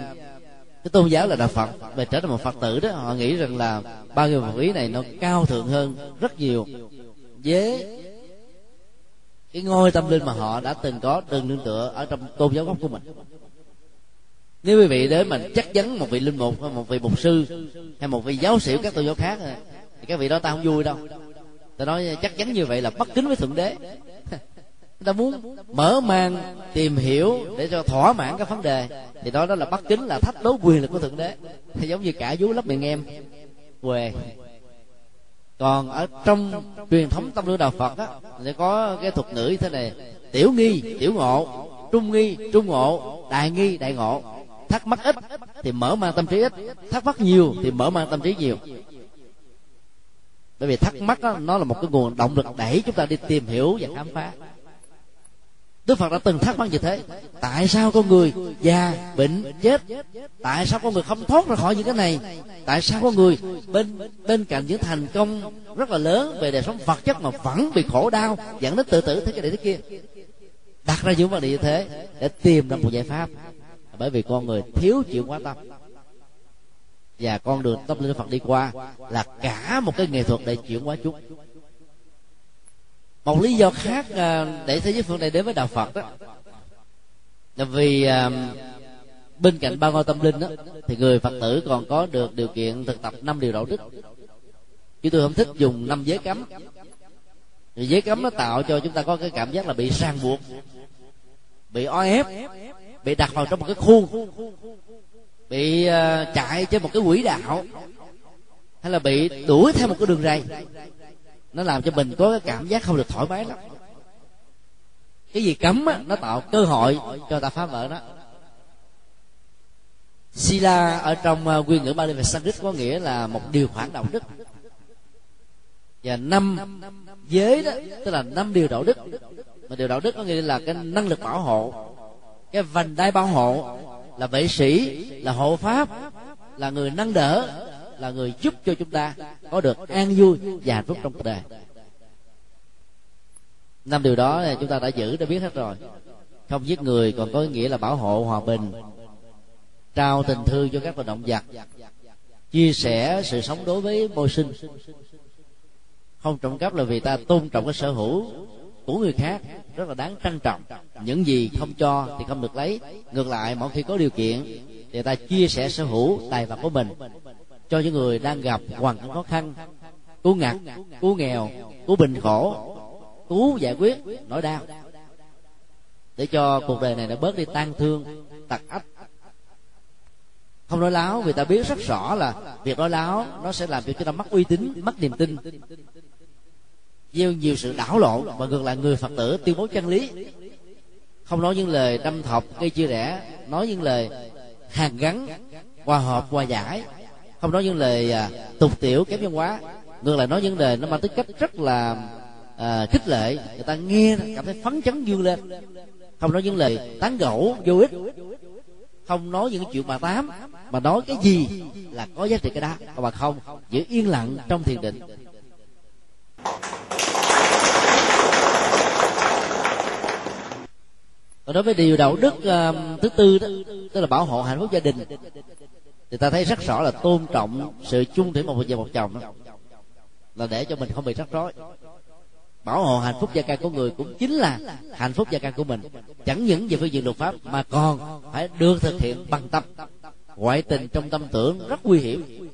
cái tôn giáo là đạo phật về trở thành một phật tử đó, họ nghĩ rằng là ba cái ngọc quý này nó cao thượng hơn rất nhiều. Với cái ngôi tâm linh mà họ đã từng có, từng nương tựa ở trong tôn giáo gốc của mình. Nếu quý vị đến mình chắc chắn một vị linh mục hay một vị mục sư, hay một vị giáo sĩ các tôn giáo khác, thì các vị đó ta không vui đâu. Ta nói chắc chắn như vậy là bất kính với thượng đế. Ta muốn mở mang, tìm hiểu để cho thỏa mãn các vấn đề. Thì đó đó là bất kính là thách đố quyền lực của thượng đế. Thì giống như cả vú lấp miệng em, quề còn ở trong truyền thống tâm linh đạo phật á sẽ có cái thuật ngữ như thế này. Tiểu nghi tiểu ngộ trung nghi trung ngộ đại nghi đại ngộ. Thắc mắc ít thì mở mang tâm trí ít thắc mắc nhiều thì mở mang tâm trí nhiều. Bởi vì thắc mắc đó, nó là một cái nguồn động lực đẩy chúng ta đi tìm hiểu và khám phá đức phật đã từng thắc mắc như thế. Tại sao con người già, bệnh, chết? Tại sao con người không thoát ra khỏi những cái này? Tại sao con người bên bên cạnh những thành công rất là lớn về đời sống vật chất mà vẫn bị khổ đau, dẫn đến tự tử, thế cái này thế kia? Đặt ra những vấn đề như thế để tìm ra một giải pháp. Bởi vì con người thiếu chịu quan tâm. Và con đường tâm linh phật đi qua là cả một cái nghệ thuật để chuyển hóa chúng một lý do khác ờ, để thế giới phương này đến với đạo phật đó là vì ờ, bên cạnh ba ngôi tâm linh đó, thì người phật tử còn có được điều kiện thực tập năm điều đạo đức. Chứ tôi không thích dùng năm giới cấm. Thì giới cấm nó tạo cho chúng ta có cái cảm giác là bị ràng buộc bị o ép bị đặt vào trong một cái khuôn bị ờ, chạy trên một cái quỹ đạo hay là bị đuổi theo một cái đường ray nó làm cho mình có cái cảm giác không được thoải mái lắm. Cái gì cấm á, nó tạo cơ hội cho ta phá vỡ nó. Sila ở trong ờ, nguyên ngữ Bali và Sanskrit có nghĩa là một điều khoản đạo đức. Và năm giới đó tức là năm điều đạo đức. Mà điều đạo đức có nghĩa là cái năng lực bảo hộ cái vành đai bảo hộ là vệ sĩ là hộ pháp là người nâng đỡ là người giúp cho chúng ta có được an vui và hạnh phúc trong cuộc đời. Năm điều đó chúng ta đã giữ đã biết hết rồi. Không giết người còn có nghĩa là bảo hộ hòa bình, trao tình thương cho các loài động vật, chia sẻ sự sống đối với môi sinh. Không trộm cắp là vì ta tôn trọng cái sở hữu của người khác, rất là đáng trân trọng. Những gì không cho thì không được lấy. Ngược lại, mỗi khi có điều kiện thì ta chia sẻ sở hữu tài vật của mình cho những người đang gặp hoàn cảnh khó khăn cứu ngặt cứu nghèo cứu bình khổ cứu giải quyết nỗi đau. Để cho cuộc đời này nó bớt đi tan thương, tật ách. Không nói láo, vì ta biết rất rõ là việc nói láo nó sẽ làm cho chúng ta mất uy tín, mất niềm tin. Gieo nhiều sự đảo lộn và ngược lại người phật tử tuyên bố chân lý. Không nói những lời đâm thọc, gây chia rẽ, nói những lời hàn gắn, hòa hợp, hòa giải không nói những lời à, tục tiểu kém văn hóa. Ngược lại nói những lời nó mang tính cách rất là à, khích lệ. Người ta nghe cảm thấy phấn chấn dương lên. Không nói những lời tán gẫu vô ích. Không nói những chuyện bà tám mà nói cái gì là có giá trị cái đó. Mà không giữ yên lặng trong thiền định. Còn đối với điều đạo đức uh, thứ tư đó tức là bảo hộ hạnh phúc gia đình thì ta thấy rất rõ là tôn trọng sự chung thủy một vợ một chồng đó. Là để cho mình không bị rắc rối. Bảo hộ hạnh phúc gia ca của người cũng chính là hạnh phúc gia ca của mình. Chẳng những về phương diện luật pháp mà còn phải được thực hiện bằng tâm. Ngoại tình trong tâm tưởng rất nguy hiểm.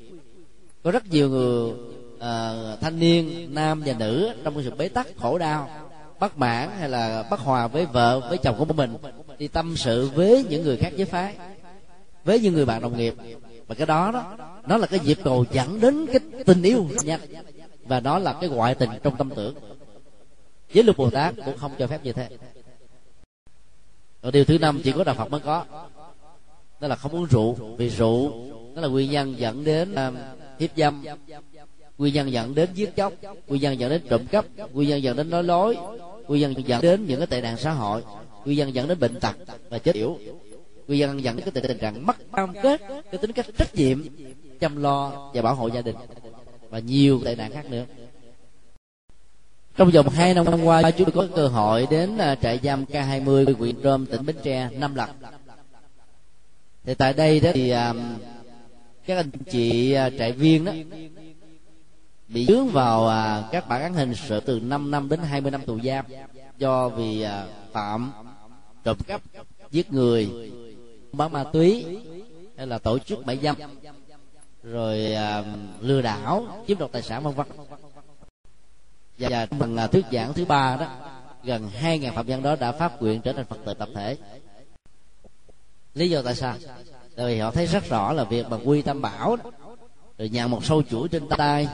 Có rất nhiều người uh, thanh niên nam và nữ trong sự bế tắc khổ đau bất mãn hay là bất hòa với vợ với chồng của mình đi tâm sự với những người khác giới phái với những người bạn đồng nghiệp và cái đó đó nó là cái dịp cầu dẫn đến cái tình yêu nha và nó là cái ngoại tình trong tâm tưởng. Với luật bồ tát cũng không cho phép như thế. Còn điều thứ năm chỉ có đạo phật mới có. Đó là không uống rượu vì rượu nó là nguyên nhân dẫn đến uh, hiếp dâm. Nguyên nhân dẫn đến giết chóc. Nguyên nhân dẫn đến trộm cắp. Nguyên nhân dẫn đến nói lối. Nguyên nhân dẫn đến những cái tệ nạn xã hội. Nguyên nhân dẫn đến bệnh tật và chết yểu nguyên nhân dẫn đến cái tình trạng mất cam kết, cái tính cách trách nhiệm, chăm lo và bảo hộ gia đình và nhiều tệ nạn khác nữa. Trong vòng hai năm qua, chúng tôi có cơ hội đến à, trại giam K20 huyện Rơm tỉnh Bến Tre năm lần. Thì tại đây đó thì à, các anh chị à, trại viên đó bị dướng vào các bản án hình sự từ 5 năm đến 20 năm tù giam do vì phạm trộm cắp, giết người bán ma túy. Hay là tổ chức mại dâm. Rồi à, lừa đảo chiếm đoạt tài sản vân vân. Và bằng à, thuyết giảng thứ ba đó gần hai ngàn phạm nhân đó đã phát nguyện trở thành phật tử tập thể. Lý do tại sao? Tại vì họ thấy rất rõ là việc mà quy tam bảo rồi nhận một sâu chuỗi trên tay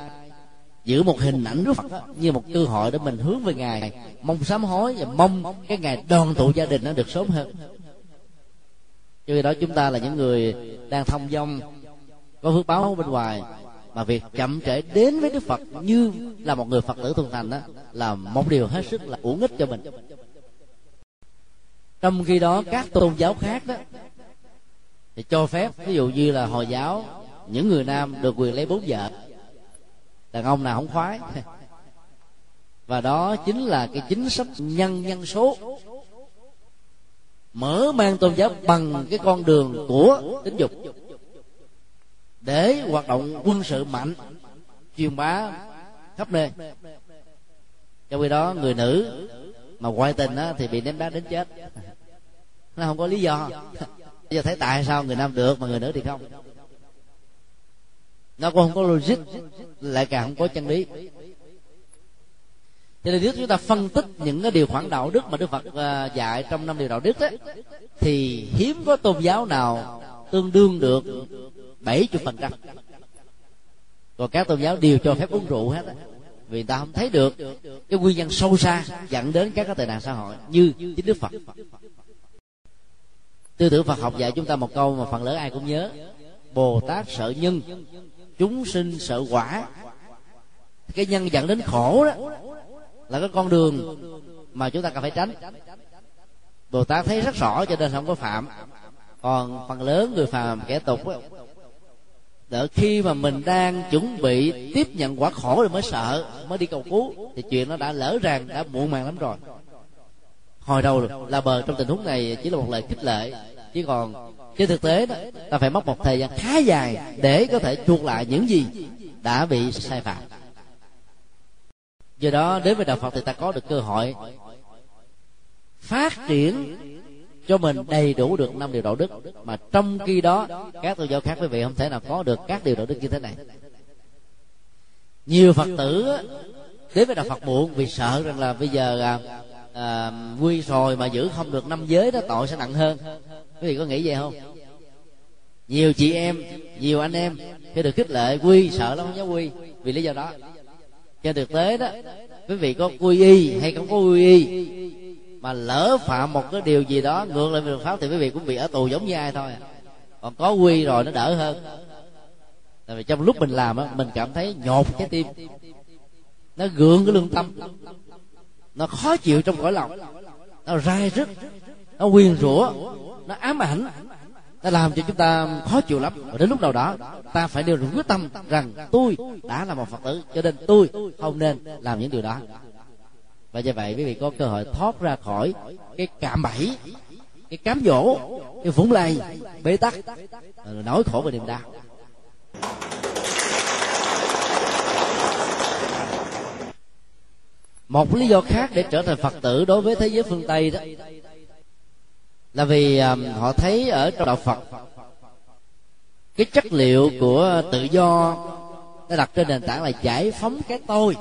giữ một hình ảnh Đức Phật đó, như một cơ hội để mình hướng về ngài. Mong sám hối và mong cái ngày đoàn tụ gia đình nó được sớm hơn cho đó chúng ta là những người đang thông dong, có phước báo bên ngoài. Mà việc chậm trễ đến với Đức Phật như là một người Phật tử thuần thành đó là một điều hết sức là uổng ích cho mình. Trong khi đó, các tôn giáo khác đó, thì cho phép, ví dụ như là hồi giáo, những người nam được quyền lấy bốn vợ. Đàn ông nào không khoái. Và đó chính là cái chính sách nhân nhân số mở mang tôn giáo bằng cái con đường của tính dục để hoạt động quân sự mạnh truyền bá khắp nơi. Trong khi đó người nữ mà ngoại tình á, thì bị ném đá đến chết. Nó không có lý do. Bây giờ thấy tại sao người nam được mà người nữ thì không? Nó cũng không có logic lại càng không có chân lý cho nên nếu chúng ta phân tích những cái điều khoản đạo đức mà đức phật à, dạy trong năm điều đạo đức ấy, thì hiếm có tôn giáo nào tương đương được bảy chục phần trăm. Còn các tôn giáo đều cho phép uống rượu hết á vì người ta không thấy được cái nguyên nhân sâu xa dẫn đến các cái tệ nạn xã hội như chính đức phật. Tư tưởng phật học dạy chúng ta một câu mà phần lớn ai cũng nhớ bồ tát sợ nhân chúng sinh sợ quả. Cái nhân dẫn đến khổ đó là cái con đường mà chúng ta cần phải tránh. Bồ tát thấy rất rõ cho nên không có phạm. Còn phần lớn người phàm kẻ tục đó, đợi khi mà mình đang chuẩn bị tiếp nhận quả khổ rồi mới sợ mới đi cầu cứu thì chuyện nó đã lỡ ràng đã muộn màng lắm rồi. Hồi đầu là bờ trong tình huống này chỉ là một lời khích lệ chứ còn trên thực tế đó ta phải mất một thời gian khá dài để có thể chuộc lại những gì đã bị sai phạm do đó đến với đạo phật thì ta có được cơ hội phát triển cho mình đầy đủ được năm điều đạo đức. Mà trong khi đó các tôn giáo khác quý vị không thể nào có được các điều đạo đức như thế này. Nhiều phật tử đến với đạo phật muộn vì sợ rằng là bây giờ à, à, quy rồi mà giữ không được năm giới đó tội sẽ nặng hơn. Quý vị có nghĩ vậy không? Nhiều chị em nhiều anh em khi được khích lệ quy sợ lắm không dám quy vì lý do đó trên thực tế đó, quý vị có quy y hay không có quy y, mà lỡ phạm một cái điều gì đó ngược lại về luật pháp thì quý vị cũng bị ở tù giống như ai thôi à. còn có quy rồi nó đỡ hơn. Tại vì trong lúc mình làm á, mình cảm thấy nhột cái tim. Nó gượng cái lương tâm. Nó khó chịu trong cõi lòng. Nó rai rứt. Nó quyền rủa. Nó ám ảnh nó làm cho chúng ta khó chịu lắm. Và đến lúc nào đó, ta phải đều quyết tâm rằng tôi đã là một phật tử, cho nên tôi không nên làm những điều đó. Và do vậy, quý vị có cơ hội thoát ra khỏi cái cạm bẫy, cái cám dỗ, cái vũng lầy, bế tắc nỗi khổ và niềm đau. Một lý do khác để trở thành phật tử đối với thế giới phương tây đó là vì um, họ thấy ở trong đạo phật cái chất liệu của tự do nó đặt trên nền tảng là giải phóng cái tôi.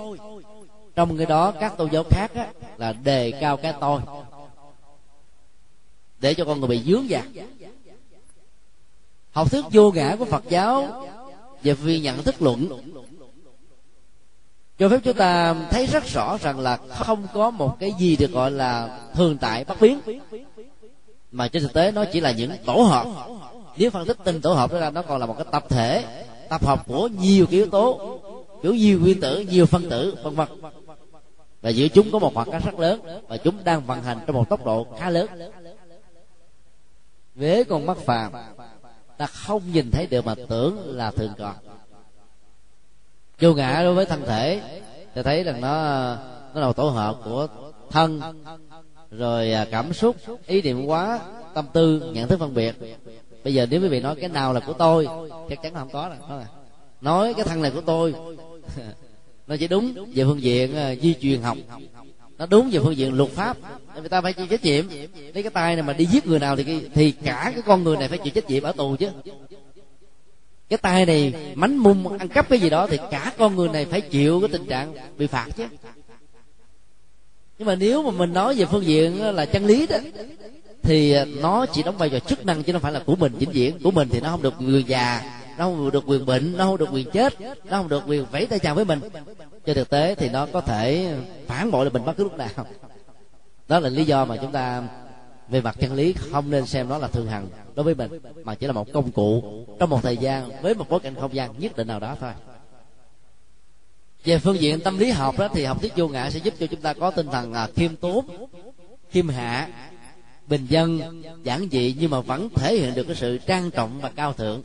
Trong cái đó các tôn giáo khác á, là đề cao cái tôi để cho con người bị dướng dạc. Học thuyết vô ngã của phật giáo về vì nhận thức luận cho phép chúng ta thấy rất rõ rằng là không có một cái gì được gọi là thường tại bất biến mà trên thực tế nó chỉ là những tổ hợp. Nếu phân tích tinh tổ hợp đó ra, nó còn là một cái tập thể, tập hợp của nhiều yếu tố, kiểu nhiều nguyên tử, nhiều phân tử, vân vân. Và giữa chúng có một khoảng cách rất lớn và chúng đang vận hành trong một tốc độ khá lớn. Với con mắt phàm, ta không nhìn thấy được mà tưởng là thường còn vô ngã đối với thân thể, ta thấy rằng nó nó là tổ hợp của thân rồi à, cảm xúc, ý niệm quá, tâm tư, nhận thức phân biệt. Bây giờ nếu quý vị nói cái nào là của tôi, chắc chắn là không có rồi nói cái thân này của tôi, nó chỉ đúng về phương diện à, di truyền học. Nó đúng về phương diện luật pháp. Người ta phải chịu trách nhiệm. Lấy cái tay này mà đi giết người nào thì thì cả cái con người này phải chịu trách nhiệm ở tù chứ. Cái tay này mánh mung, ăn cắp cái gì đó thì cả con người này phải chịu cái tình trạng bị phạt chứ nhưng mà nếu mà mình nói về phương diện ờ, là chân lý đó, thì ờ, nó chỉ đóng vai trò chức năng chứ không phải là của mình, vĩnh viễn. Của mình thì nó không được người già, nó không được quyền bệnh, nó không được quyền chết, nó không được quyền vẫy tay chào với mình. Trên thực tế thì nó có thể phản bội là mình bất cứ lúc nào. Đó là lý do mà chúng ta, về mặt chân lý, không nên xem nó là thường hằng đối với mình, mà chỉ là một công cụ trong một thời gian, với một bối cảnh không gian nhất định nào đó thôi về phương diện tâm lý học đó, thì học thuyết vô ngã sẽ giúp cho chúng ta có tinh thần à, khiêm tốn, khiêm hạ, bình dân, giản dị, nhưng mà vẫn thể hiện được cái sự trang trọng và cao thượng.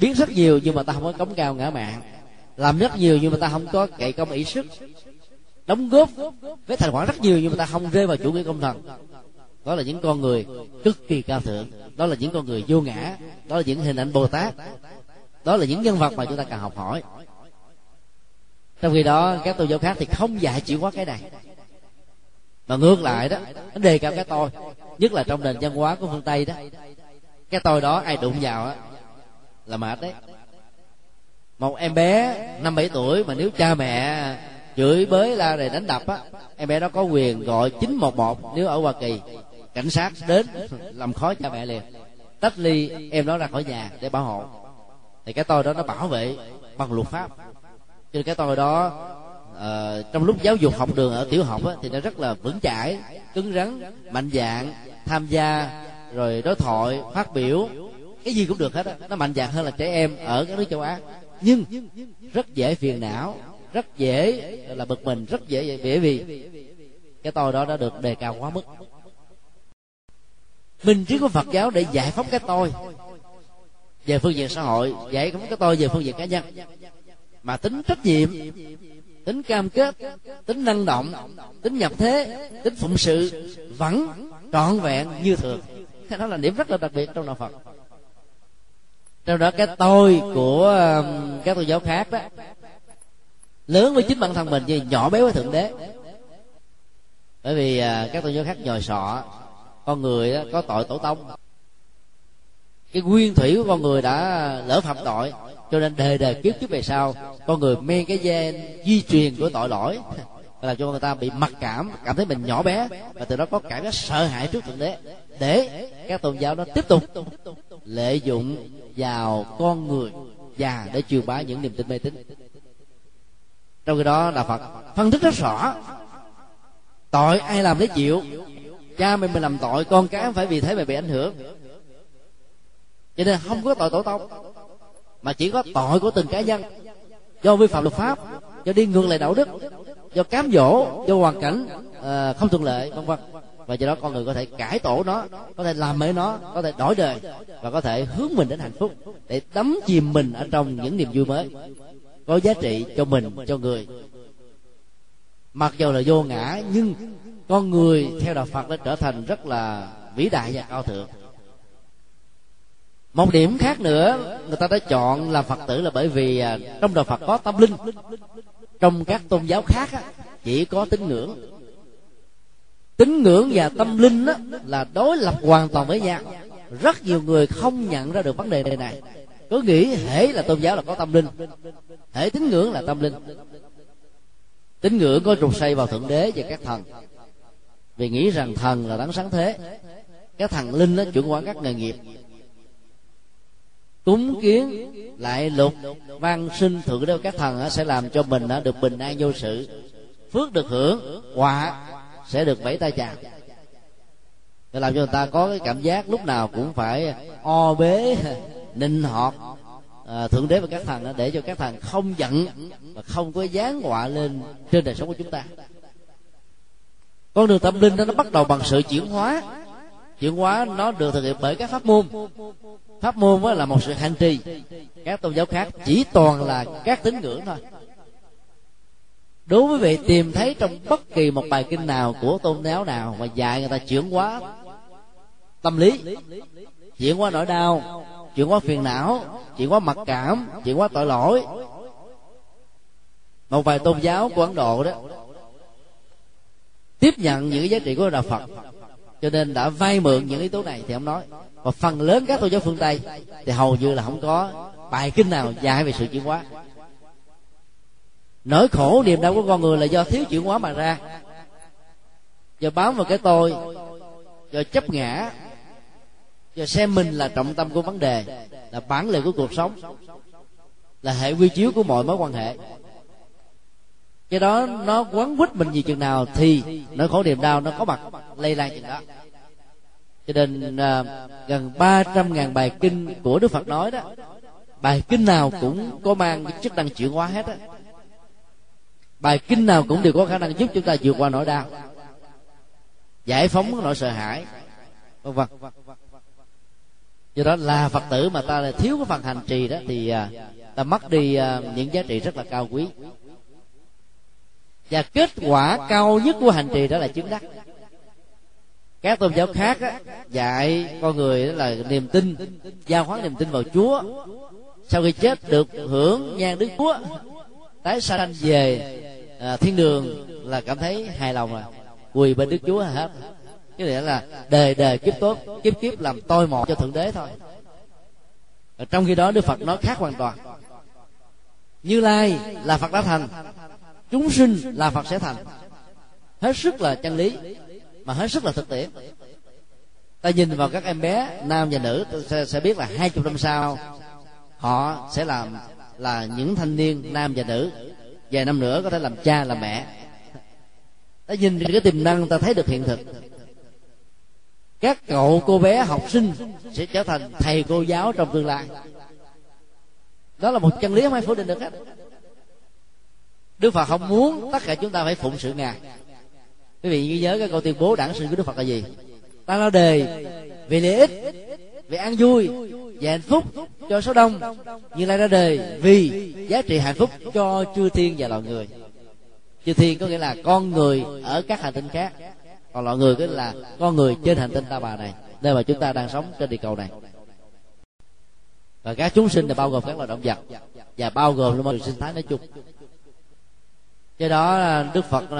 Biết rất nhiều nhưng mà ta không có cống cao ngã mạng làm rất nhiều nhưng mà ta không có cậy công ý sức. Đóng góp với thành quả rất nhiều nhưng mà ta không rơi vào chủ nghĩa công thần. Đó là những con người cực kỳ cao thượng. Đó là những con người vô ngã. Đó là những hình ảnh bồ tát. Đó là những nhân vật mà chúng ta cần học hỏi trong khi đó, các tôn giáo khác thì không dạy chuyển hóa cái này. Mà ngược lại đó, nó đề cao cái tôi. Nhất là trong nền văn hóa của phương tây đó. Cái tôi đó, ai đụng vào á, là mệt đấy. Một em bé năm bảy tuổi mà nếu cha mẹ chửi bới la rồi đánh đập á, em bé đó có quyền gọi chín một một nếu ở hoa kỳ. Cảnh sát đến, làm khó cha mẹ liền. Tách ly em đó ra khỏi nhà để bảo hộ. Thì cái tôi đó nó bảo vệ bằng luật pháp cho nên cái tôi đó uh, trong lúc giáo dục học đường ở tiểu học á, thì nó rất là vững chãi cứng rắn mạnh dạng tham gia rồi đối thoại phát biểu. Cái gì cũng được hết á nó mạnh dạng hơn là trẻ em ở các nước châu á. Nhưng rất dễ phiền não rất dễ là bực mình rất dễ bởi vì cái tôi đó đã được đề cao quá mức. Minh trí của phật giáo để giải phóng cái tôi. Về phương diện xã hội giải phóng cái tôi về phương diện cá nhân mà tính trách nhiệm, tính cam kết, tính năng động, tính nhập thế, tính phụng sự vẫn trọn vẹn như thường. Đó là điểm rất là đặc biệt trong đạo phật. Trong đó cái tôi của um, các tôn giáo khác đó, lớn với chính bản thân mình như nhỏ bé với thượng đế. Bởi vì à, các tôn giáo khác nhồi sọ, con người đó có tội tổ tông. Cái nguyên thủy của con người đã lỡ phạm tội cho nên đề đề kiếp kiếp về sau, con người men cái gen di truyền của tội lỗi làm cho người ta bị mặc cảm cảm thấy mình nhỏ bé, và từ đó có cảm giác sợ hãi trước thượng đế. Để các tôn giáo nó tiếp tục lợi dụng vào con người già để truyền bá những niềm tin mê tín. Trong khi đó đạo phật phân tích rất rõ, tội ai làm lấy chịu? Cha mẹ mình làm tội, con cái phải vì thế mà bị ảnh hưởng. Cho nên không có tội tổ tông mà chỉ có tội của từng cá nhân. Do vi phạm luật pháp do đi ngược lại đạo đức do cám dỗ do hoàn cảnh uh, không thuận lợi vân vân. Và do đó con người có thể cải tổ nó có thể làm mới nó có thể đổi đời và có thể hướng mình đến hạnh phúc để đắm chìm mình ở trong những niềm vui mới có giá trị cho mình cho người. Mặc dù là vô ngã nhưng con người theo đạo phật đã trở thành rất là vĩ đại và cao thượng một điểm khác nữa, người ta đã chọn làm phật tử là bởi vì à, trong đạo phật có tâm linh. Trong các tôn giáo khác chỉ có tín ngưỡng. Tín ngưỡng và tâm linh là đối lập hoàn toàn với nhau. Rất nhiều người không nhận ra được vấn đề này. Cứ nghĩ hễ là tôn giáo là có tâm linh, hễ tín ngưỡng là tâm linh. Tín ngưỡng có trục xây vào thượng đế và các thần. Vì nghĩ rằng thần là đáng sáng thế các thần linh nó chuẩn hóa các nghề nghiệp cúng kiến lại lục văn sinh thượng đế các thần sẽ làm cho mình được bình an vô sự. Phước được hưởng họa sẽ được vẫy tay chào. Để làm cho người ta có cái cảm giác lúc nào cũng phải o bế ninh họt à, thượng đế và các thần để cho các thần không giận và không có dán họa lên trên đời sống của chúng ta. Con đường tâm linh đó nó bắt đầu bằng sự chuyển hóa. Chuyển hóa nó được thực hiện bởi các pháp môn pháp môn là một sự hành trì. Các tôn giáo khác chỉ toàn là các tín ngưỡng thôi. Đối với vị tìm thấy trong bất kỳ một bài kinh nào của tôn giáo nào mà dạy người ta chuyển hóa tâm lý, chuyển hóa nỗi đau, chuyển hóa phiền não, chuyển hóa mặc cảm, chuyển hóa tội lỗi. Một vài tôn giáo của ấn độ đó tiếp nhận những giá trị của đạo phật, cho nên đã vay mượn những yếu tố này thì ông nói và phần lớn các tôn giáo phương tây thì hầu như là không có bài kinh nào dạy về sự chuyển hóa. Nỗi khổ niềm đau của con người là do thiếu chuyển hóa mà ra. Do bám vào cái tôi, do chấp ngã, do xem mình là trọng tâm của vấn đề, là bản lề của cuộc sống, là hệ quy chiếu của mọi mối quan hệ. Cái đó nó quấn quýt mình gì chừng nào thì nỗi khổ niềm đau nó có mặt lây lan chừng đó cho nên uh, gần ba trăm ngàn bài kinh của đức phật nói đó bài kinh nào cũng có mang cái chức năng chuyển hóa hết á. Bài kinh nào cũng đều có khả năng giúp chúng ta vượt qua nỗi đau giải phóng nỗi sợ hãi vân vân. Do đó là phật tử mà ta lại thiếu cái phần hành trì đó thì à, ta mất đi à, những giá trị rất là cao quý. Và kết quả cao nhất của hành trì đó là chứng đắc các tôn giáo khác á, dạy con người đó là niềm tin giao khoán niềm tin vào chúa. Sau khi chết được hưởng nhan đức chúa tái sanh về à, thiên đường là cảm thấy hài lòng rồi. Quỳ bên đức chúa hết. Cái nghĩa là đời đời kiếp tốt kiếp kiếp làm tôi một cho thượng đế thôi. Ở trong khi đó đức phật nói khác hoàn toàn. Như lai là phật đã thành chúng sinh là phật sẽ thành. Hết sức là chân lý mà hết sức là thực tiễn ta nhìn vào các em bé nam và nữ sẽ, sẽ biết là hai chục năm sau họ sẽ làm là những thanh niên nam và nữ. Vài năm nữa có thể làm cha làm mẹ. Ta nhìn cái tiềm năng ta thấy được hiện thực. Các cậu cô bé học sinh sẽ trở thành thầy cô giáo trong tương lai. Đó là một chân lý không ai phủ định được hết. Đức phật không muốn tất cả chúng ta phải phụng sự ngài quý vị ghi nhớ cái câu tuyên bố đảng sinh của đức phật là gì? Ta lo đề vì lợi ích vì an vui và hạnh phúc cho số đông như lai ra đời vì giá trị hạnh phúc cho chư thiên và loài người. Chư thiên có nghĩa là con người ở các hành tinh khác, còn loài người có nghĩa là con người trên hành tinh ta bà này, nơi mà chúng ta đang sống trên địa cầu này. Và các chúng sinh là bao gồm các loài động vật, và bao gồm luôn mọi sinh thái nói chung do đó đức phật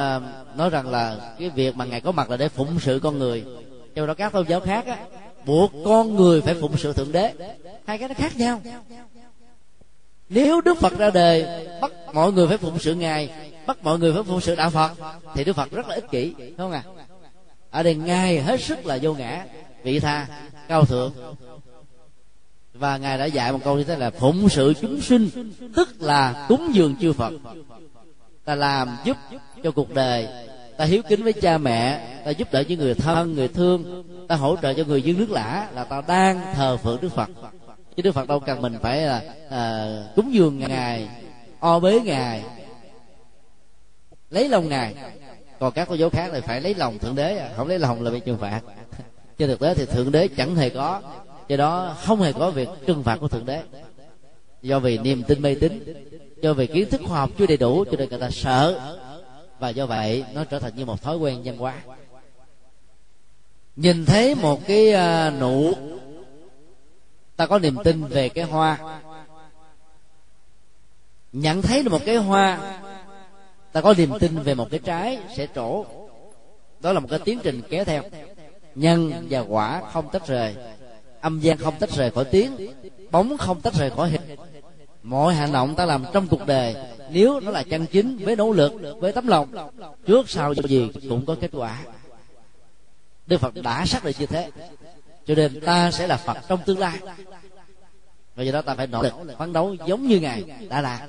nói rằng là cái việc mà ngài có mặt là để phụng sự con người. Trong đó các tôn giáo khác á, buộc con người phải phụng sự thượng đế. Hai cái nó khác nhau. Nếu đức phật ra đời bắt mọi người phải phụng sự ngài bắt mọi người phải phụng sự đạo phật thì đức phật rất là ích kỷ đúng không à ở đây ngài hết sức là vô ngã vị tha cao thượng. Và ngài đã dạy một câu như thế là phụng sự chúng sinh tức là cúng dường chư phật ta làm giúp cho cuộc đời. Ta hiếu kính với cha mẹ. Ta giúp đỡ những người thân người thương. Ta hỗ trợ cho người dân nước lã là ta đang thờ phượng đức phật. Chứ đức phật đâu cần mình phải là à, cúng dường ngài o bế ngài lấy lòng ngài. Còn các cô giáo khác thì phải lấy lòng thượng đế à. không lấy lòng là bị trừng phạt. Trên thực tế thì thượng đế chẳng hề có. Do đó không hề có việc trừng phạt của thượng đế. Do vì niềm tin mê tín do vì kiến thức khoa học chưa đầy đủ cho nên người ta sợ. Và do vậy, nó trở thành như một thói quen văn hóa. Nhìn thấy một cái à, nụ, ta có niềm tin về cái hoa. Nhận thấy được một cái hoa, ta có niềm tin về một cái trái sẽ trổ. Đó là một cái tiến trình kéo theo. Nhân và quả không tách rời. Âm gian không tách rời khỏi tiếng. Bóng không tách rời khỏi hình mọi hành động ta làm trong cuộc đời, nếu nó là chân chính với nỗ lực, với tấm lòng, trước sau gì cũng có kết quả. Đức phật đã xác định như thế, cho nên ta sẽ là phật trong tương lai. Và do đó ta phải nỗ lực, phấn đấu giống như ngài đã là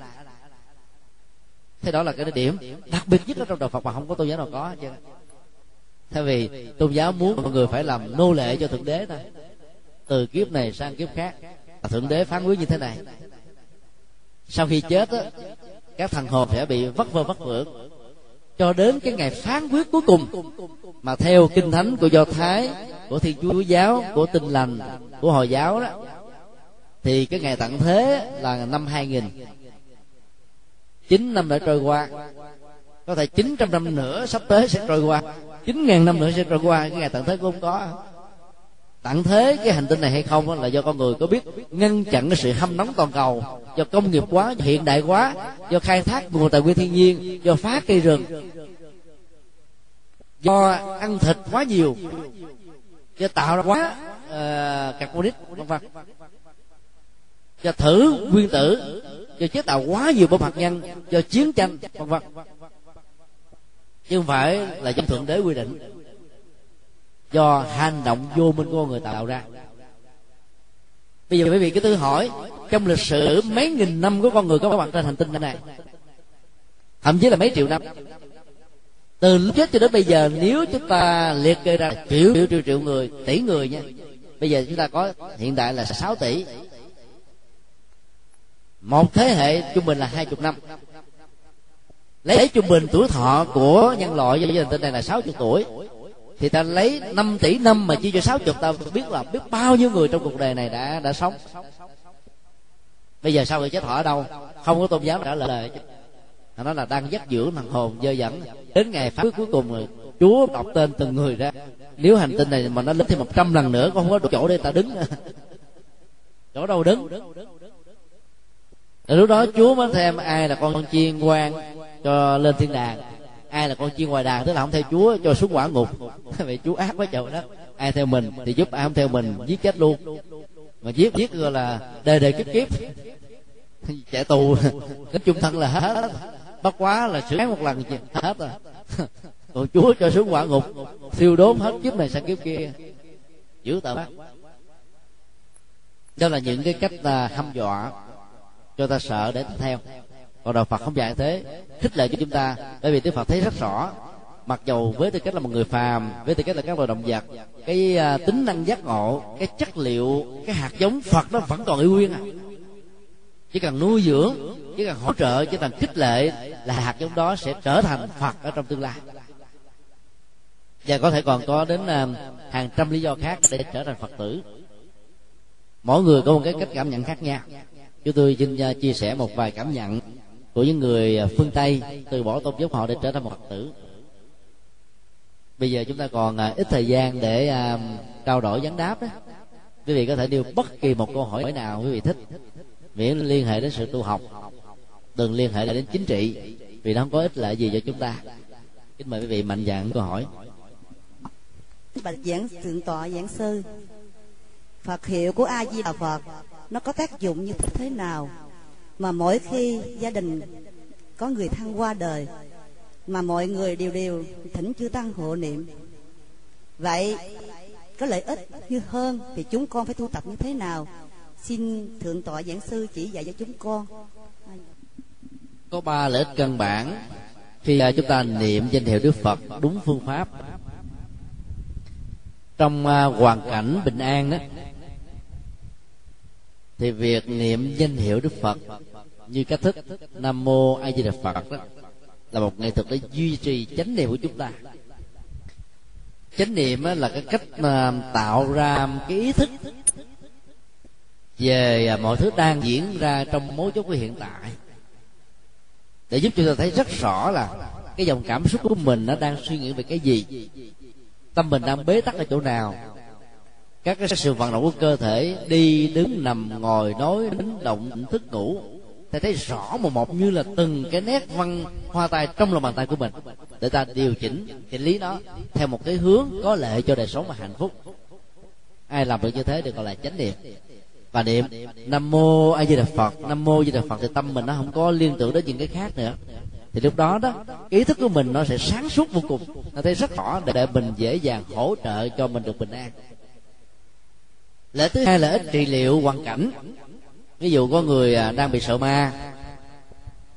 thế đó là cái điểm đặc biệt nhất ở trong đạo phật mà không có tôn giáo nào có, chứ. Thay vì tôn giáo muốn mọi người phải làm nô lệ cho thượng đế thôi. Từ kiếp này sang kiếp khác, thượng đế phán quyết như thế này sau khi chết á, các thằng hồn sẽ bị vất vơ vất vưởng cho đến cái ngày phán quyết cuối cùng mà theo kinh thánh của do thái của thiên chúa giáo của tinh lành của hồi giáo đó thì cái ngày tận thế là năm 2000 chín năm đã trôi qua. Có thể chín trăm năm nữa sắp tới sẽ trôi qua. Chín ngàn năm nữa sẽ trôi qua cái ngày tận thế cũng không có. Tận thế cái hành tinh này hay không là do con người có biết ngăn chặn cái sự hâm nóng toàn cầu do công nghiệp quá do hiện đại quá do khai thác nguồn tài nguyên thiên nhiên do phá cây rừng. Do ăn thịt quá nhiều do tạo ra quá uh, carbonic vân vân. Do thử nguyên tử do chế tạo quá nhiều bom hạt nhân do chiến tranh vân vân. Chứ không phải là do thượng đế quy định. Do hành động vô minh của người tạo ra. Bây giờ quý vị cứ tự hỏi trong lịch sử, mấy nghìn năm của con người có mặt trên hành tinh này. Thậm chí là mấy triệu năm. Từ lúc chết cho đến bây giờ, nếu chúng ta liệt kê ra triệu triệu triệu triệu người, tỷ người nha. Bây giờ chúng ta có, hiện đại là 6 tỷ. Một thế hệ trung bình là hai chục năm. Lấy trung bình tuổi thọ của nhân loại trên hành tinh này là sáu chục tuổi, thì ta lấy 5 tỷ năm mà chia cho 60 ta biết là biết bao nhiêu người trong cuộc đời này đã đã sống bây giờ sau khi chết họ ở đâu? Không có tôn giáo trả lời. Nó là đang dắt dưỡng thằng hồn dơ dẫn đến ngày phán quyết cuối cùng rồi, chúa đọc tên từng người ra. Nếu hành tinh này mà nó lên thêm một trăm lần nữa con không có đủ chỗ để ta đứng. Chỗ đâu đứng? Rồi lúc đó chúa mới thêm ai là con chiên quan cho lên thiên đàng. Ai là con chiên ngoài đàn tức là không theo chúa cho xuống quả ngục. Vậy chúa ác quá trời đó. Ai theo mình thì giúp, ai không theo mình giết chết luôn mà giết giết gọi là đời đời kiếp kiếp. Chạy tù cái chung thân là hết. Bắt quá là xử một lần hết rồi. Còn chúa cho xuống quả ngục, siêu đốn hết kiếp này sang kiếp kia. Giữ tờ bác. Đó là những cái cách là hăm dọa cho ta sợ để theo. Còn đạo phật không dạy thế, khích lệ cho chúng ta, bởi vì đức phật thấy rất rõ mặc dầu với tư cách là một người phàm với tư cách là các loài động vật cái uh, tính năng giác ngộ cái chất liệu cái hạt giống phật nó vẫn còn y nguyên à. Chỉ cần nuôi dưỡng chỉ cần hỗ trợ chỉ cần khích lệ là hạt giống đó sẽ trở thành phật ở trong tương lai. Và có thể còn có đến uh, hàng trăm lý do khác để trở thành phật tử. Mỗi người có một cái cách cảm nhận khác nhau. Chúng tôi xin uh, chia sẻ một vài cảm nhận của những người phương tây từ bỏ tôn giáo họ để trở thành một phật tử bây giờ chúng ta còn à, ít thời gian để à, trao đổi vấn đáp đó quý vị có thể nêu bất kỳ một câu hỏi nào quý vị thích. Miễn liên hệ đến sự tu học. Đừng liên hệ lại đến chính trị, vì nó không có ích lợi gì cho chúng ta. Kính mời quý vị mạnh dạn câu hỏi. Bạch giảng thượng tọa giảng sư, phật hiệu của a di đà phật, nó có tác dụng như thế nào mà mỗi khi gia đình có người thân qua đời mà mọi người đều đều thỉnh chư tăng hộ niệm. Vậy, có lợi ích như hơn thì chúng con phải tu tập như thế nào? Xin thượng tọa giảng sư chỉ dạy cho chúng con. Có ba lợi ích căn bản. Khi à, chúng ta niệm danh hiệu đức phật đúng phương pháp. Trong à, hoàn cảnh bình an đó, thì việc niệm danh hiệu đức phật như cách thức nam mô a di đà phật đó là một nghệ thuật để duy trì chánh niệm của chúng ta. Chánh niệm là cái cách tạo ra cái ý thức về à, mọi thứ đang diễn ra trong mối chốt của hiện tại. Để giúp chúng ta thấy rất rõ là cái dòng cảm xúc của mình nó đang suy nghĩ về cái gì, tâm mình đang bế tắc ở chỗ nào. Các cái sự vận động của cơ thể đi, đứng, nằm, ngồi, nói đứng động, thức ngủ ta thấy rõ một một như là từng cái nét văn hoa tay trong lòng bàn tay của mình. Để ta điều chỉnh cái lý nó theo một cái hướng có lợi cho đời sống và hạnh phúc. Ai làm được như thế được gọi là chánh niệm. Và niệm, nam mô a di đà phật. Nam mô a di đà phật thì tâm mình nó không có liên tưởng đến những cái khác nữa. Thì lúc đó đó, ý thức của mình nó sẽ sáng suốt vô cùng. Nó thấy rất rõ để mình dễ dàng hỗ trợ cho mình được bình an. Lễ thứ hai là ít trị liệu hoàn cảnh ví dụ có người à, đang bị sợ ma,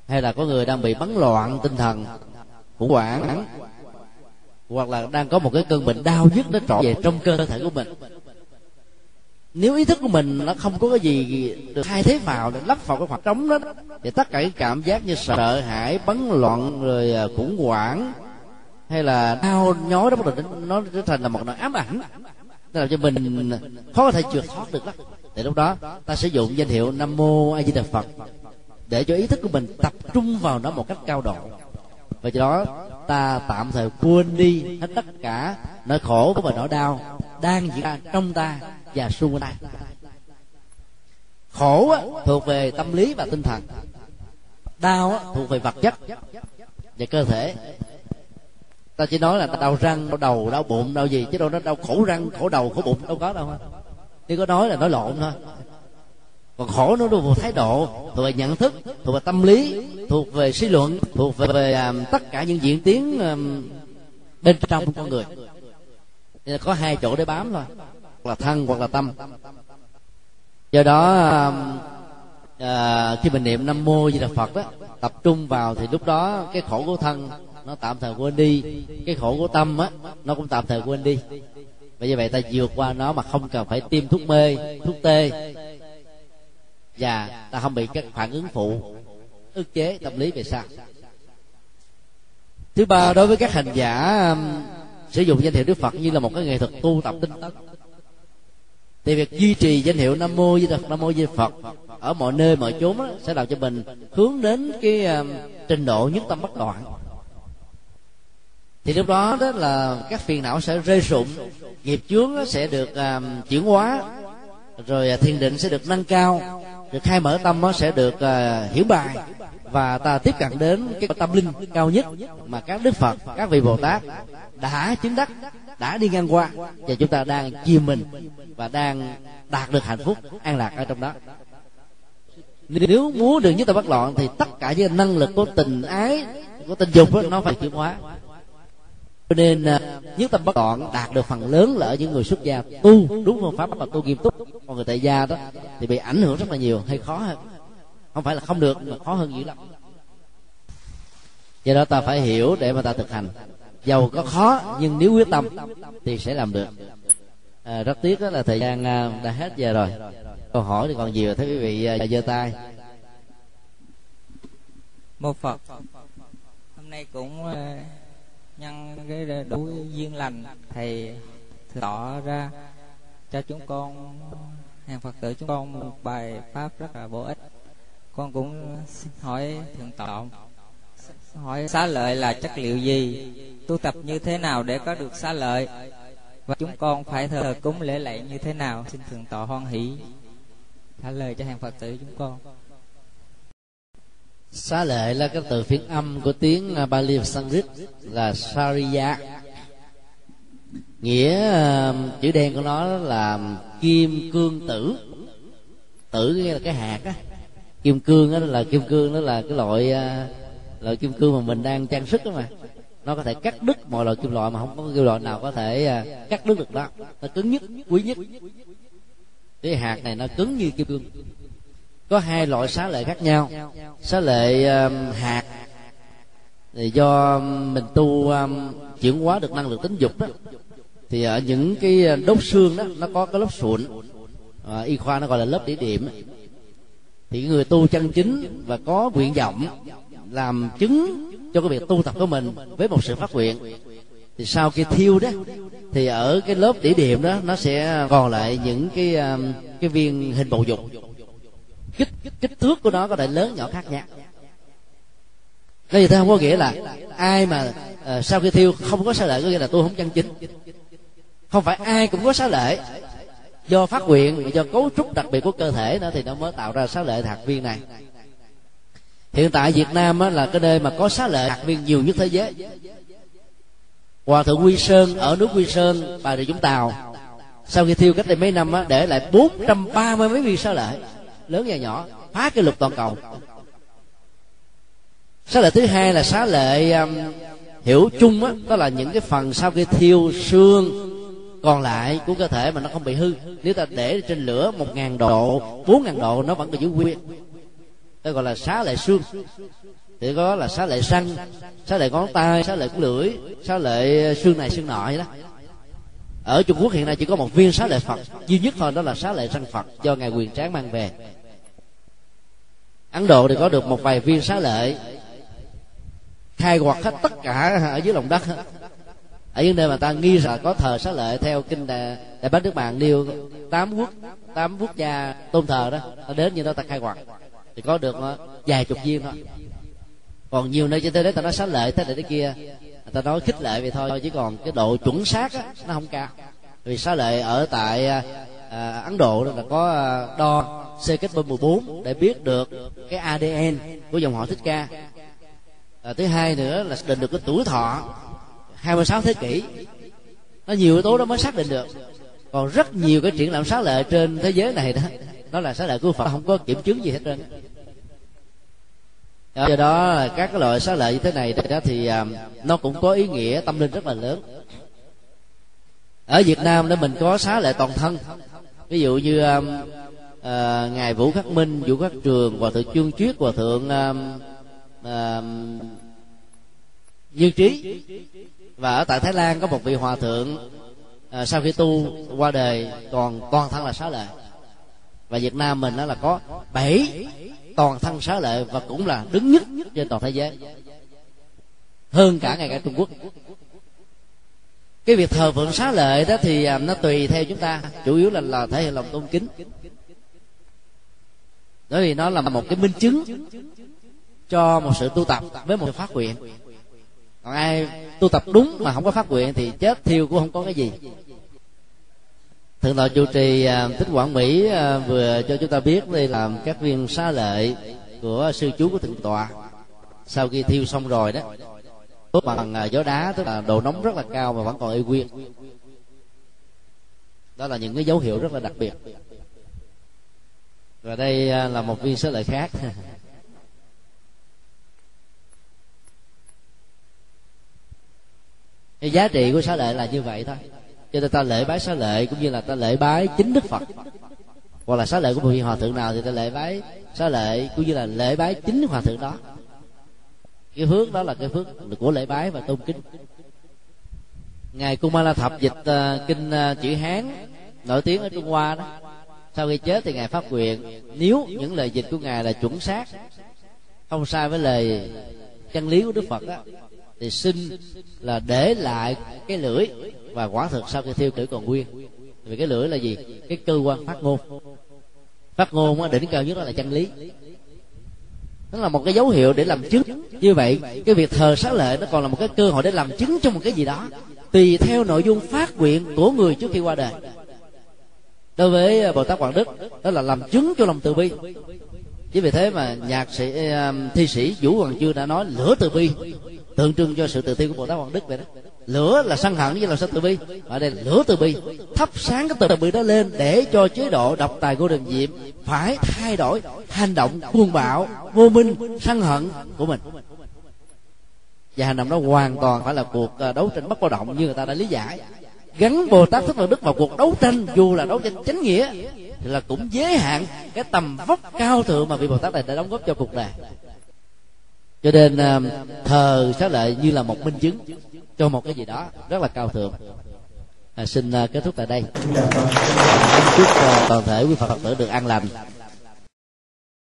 hay là có người đang bị bấn loạn tinh thần, khủng hoảng, hoặc là đang có một cái cơn bệnh đau nhức nó trọn về trong cơ thể của mình. Nếu ý thức của mình nó không có cái gì được thay thế vào để lắp vào cái khoảng trống đó, thì tất cả cái cảm giác như sợ hãi, bấn loạn, rồi à, khủng hoảng, hay là đau nhói đó bắt đầu nó trở thành là một nỗi ám ảnh. Nó làm cho mình khó có thể trượt thoát được đó thì lúc đó ta sử dụng danh hiệu nam mô a di đà phật để cho ý thức của mình tập trung vào nó một cách cao độ. Và do đó ta tạm thời quên đi hết tất cả nỗi khổ và nỗi đau đang diễn ra trong ta và xung quanh ta. Khổ á, thuộc về tâm lý và tinh thần. Đau á, thuộc về vật chất và cơ thể. Ta chỉ nói là đau răng đau đầu đau bụng đau gì chứ đâu nó đau khổ răng khổ đầu khổ bụng đâu có đâu nếu có nói là nói lộn thôi. Còn khổ nó thuộc về thái độ thuộc về nhận thức thuộc về tâm lý thuộc về suy luận thuộc về, về um, tất cả những diễn tiến um, bên trong con người. Nên có hai chỗ để bám thôi hoặc là thân hoặc là tâm. Do đó um, à, khi mình niệm nam mô di đà phật đó tập trung vào thì lúc đó cái khổ của thân nó tạm thời quên đi cái khổ của tâm á nó cũng tạm thời quên đi và như vậy ta vượt qua nó mà không cần phải tiêm thuốc mê thuốc tê. Và ta không bị các phản ứng phụ ức chế tâm lý về sau. Thứ ba đối với các hành giả um, sử dụng danh hiệu đức phật như là một cái nghệ thuật tu tập tinh tấn. Thì việc duy trì danh hiệu nam mô di phật nam mô di phật ở mọi nơi mọi chốn đó, sẽ làm cho mình hướng đến cái um, trình độ nhất tâm bất loạn thì lúc đó đó là các phiền não sẽ rơi rụng nghiệp chướng sẽ được uh, chuyển hóa rồi à, thiền định sẽ được nâng cao được khai mở tâm nó sẽ được uh, hiểu bài và ta tiếp cận đến cái tâm linh cao nhất mà các đức phật các vị bồ tát đã chứng đắc đã đi ngang qua và chúng ta đang chìm mình và đang đạt được hạnh phúc an lạc ở trong đó. Nếu muốn được nhất tâm bất loạn thì tất cả những năng lực của tình ái của tình dục đó, nó phải chuyển hóa cho nên nhất tâm bất loạn đạt được phần lớn là ở những người xuất gia tu đúng phương pháp mà tu nghiêm túc còn người tại gia đó thì bị ảnh hưởng rất là nhiều hay khó hơn. Không phải là không được mà khó hơn dữ lắm. Do đó ta phải hiểu để mà ta thực hành. Giàu có khó nhưng nếu quyết tâm thì sẽ làm được. À, rất tiếc đó là thời gian à, đã hết giờ rồi. Câu hỏi thì còn nhiều thấy quý vị à, giơ tay. Một phật hôm nay cũng à, nhân cái đủ duyên lành, thầy tỏ ra cho chúng con, hàng phật tử chúng con một bài pháp rất là bổ ích. Con cũng xin hỏi thượng tọa, hỏi xá lợi là chất liệu gì? Tu tập như thế nào để có được xá lợi? Và chúng con phải thờ cúng lễ lạy như thế nào? Xin thượng tọa hoan hỷ, trả lời cho hàng phật tử chúng con xá lợi là cái từ phiên âm của tiếng à, Bali và Sanskrit là Sariya. Nghĩa chữ đen của nó là kim cương tử. Tử nghĩa là cái hạt á. Kim cương đó là kim cương đó là cái loại à, loại kim cương mà mình đang trang sức đó mà. Nó có thể cắt đứt mọi loại kim loại mà không có kim loại nào có thể à, cắt đứt được đó. Nó cứng nhất, quý nhất. Cái hạt này nó cứng như kim cương có hai loại xá lệ khác nhau. Xá lệ um, hạt thì do um, mình tu um, chuyển hóa được năng lượng tính dục đó thì ở những cái ờ, đốt xương đó nó có cái lớp sụn. À, y khoa nó gọi là lớp địa điểm thì người tu chân chính và có nguyện vọng làm chứng cho cái việc tu tập của mình với một sự phát nguyện. Thì sau khi thiêu đó thì ở cái lớp địa điểm đó nó sẽ còn lại những cái um, cái viên hình bầu dục kích kích thước của nó có thể lớn nhỏ khác nhau. Nên gì thế không có nghĩa là ai mà uh, sau khi thiêu không có xá lệ có nghĩa là tôi không chân chính không phải ai cũng có xá lệ, do phát nguyện do cấu trúc đặc biệt của cơ thể đó thì nó mới tạo ra xá lệ hạt viên này. Hiện tại việt nam á, là cái nơi mà có xá lệ hạt viên nhiều nhất thế giới. Hòa thượng quy sơn ở nước quy sơn bà rịa vũng tàu sau khi thiêu cách đây mấy năm á, để lại 430 mấy viên xá lệ lớn và nhỏ phá cái lục toàn cầu. Xá lợi thứ hai là xá lợi um, hiểu chung á đó là những cái phần sau khi thiêu xương còn lại của cơ thể mà nó không bị hư. Nếu ta để trên lửa một ngàn độ bốn ngàn độ nó vẫn còn giữ nguyên. Đây gọi là xá lệ xương. Thì có là xá lệ răng xá lệ ngón tay xá lệ lưỡi xá lệ xương này xương nọ vậy đó. Ở trung quốc hiện nay chỉ có một viên xá lệ phật. Duy nhất thôi đó là xá lệ răng phật do ngài quyền tráng mang về ấn độ thì có được một vài viên xá lệ. Khai quật hết tất cả ở dưới lòng đất. Ở những nơi mà ta nghi rằng có thờ xá lợi theo kinh đại, đại bác nước bạn nêu tám quốc tám quốc gia tôn thờ đó. Ta đến như đó ta khai quật. Thì có được ờ, vài chục viên thôi. Còn nhiều nơi trên thế giới ta nói xá lợi thế này thế kia ta nói khích lệ vậy thôi. Chứ còn cái độ chuẩn xác á, nó không cao. Vì xá lợi ở tại ờ, à, ấn độ là có à, đo CKB 14 để biết được cái ADN của dòng họ thích ca. À, thứ hai nữa là xác định được cái tuổi thọ 26 thế kỷ. Nó nhiều yếu tố đó mới xác định được. Còn rất nhiều cái triển lãm xá lệ trên thế giới này đó nó là xá lệ của phật không có kiểm chứng gì hết trơn. Do đó các cái loại xá lợi như thế này đó thì um, nó cũng có ý nghĩa tâm linh rất là lớn. Ở việt nam đó mình có xá lệ toàn thân ví dụ như um, uh, ngài vũ khắc minh vũ khắc trường hòa thượng chương triết hòa thượng um, um uh, dương trí. Và ở tại thái lan có một vị hòa thượng uh, sau khi tu qua đời còn toàn thân là xá lợi và việt nam mình đó là có bảy toàn thân xá lợi và cũng là đứng nhất trên toàn thế giới. Hơn cả ngày cả trung quốc cái việc thờ phượng xá lợi đó thì à, nó tùy theo chúng ta. Chủ yếu là là thể hiện lòng tôn kính. Bởi vì nó là một cái minh chứng cho một sự tu tập với một phát nguyện. Còn ai tu tập đúng mà không có phát nguyện thì chết thiêu cũng không có cái gì. Thượng tọa chủ trì à, tích quảng mỹ à, vừa cho chúng ta biết đây là các viên xá lợi của sư chú của thượng tọa. Sau khi thiêu xong rồi đó đốt bằng à, gió đá, tức là độ nóng rất là cao mà vẫn còn y nguyên đó là những cái dấu hiệu rất là đặc biệt. Và đây à, là một viên số lợi khác. Cái giá trị của xá lợi là như vậy thôi. Cho nên ta lễ bái xá lợi cũng như là ta lễ bái chính đức phật. Hoặc là xá lợi của một vị hòa thượng nào thì ta lễ bái xá lợi cũng như là lễ bái chính hòa thượng đó cái phước đó là cái phước của lễ bái và tôn kính. Ngài cung ma la thập dịch uh, kinh uh, chữ hán nổi tiếng ở trung hoa đó. Sau khi chết thì ngài phát nguyện nếu những lời dịch của ngài là chuẩn xác không sai với lời chân lý của đức phật đó thì xin là để lại cái lưỡi và quả thực sau khi thiêu tử còn nguyên. Vì cái lưỡi là gì? Cái cơ quan phát ngôn. Phát ngôn á, đỉnh cao nhất đó là chân lý nó là một cái dấu hiệu để làm chứng. Như vậy, cái việc thờ xá lệ nó còn là một cái cơ hội để làm chứng cho một cái gì đó. Tùy theo nội dung phát nguyện của người trước khi qua đời. Đối với ờ, bồ tát quảng đức, đó là làm chứng cho lòng từ bi. Chính vì thế mà nhạc sĩ ờ, thi sĩ vũ hoàng chương đã nói, lửa từ bi, tượng trưng cho sự tự tin của bồ tát quảng đức vậy đó lửa là sân hận với là sân từ bi. Ở đây là lửa từ bi. Thắp sáng cái từ bi đó lên để cho chế độ độc tài của đường diệm phải thay đổi hành động cuồng bạo vô minh, sân hận của mình. Và hành động đó hoàn toàn phải là cuộc ờ, đấu tranh bất bạo động như người ta đã lý giải. Gắn bồ tát thích phật đức vào cuộc đấu tranh, dù là đấu tranh chánh nghĩa, thì là cũng giới hạn cái tầm vóc cao thượng mà vị bồ tát này đã đóng góp cho cuộc đời. Cho nên ờ, thờ xá lợi như là một minh chứng cho một cái gì đó rất là cao thượng. À, xin uh, kết thúc tại đây. Chúc uh, toàn thể quý phật tử được an lành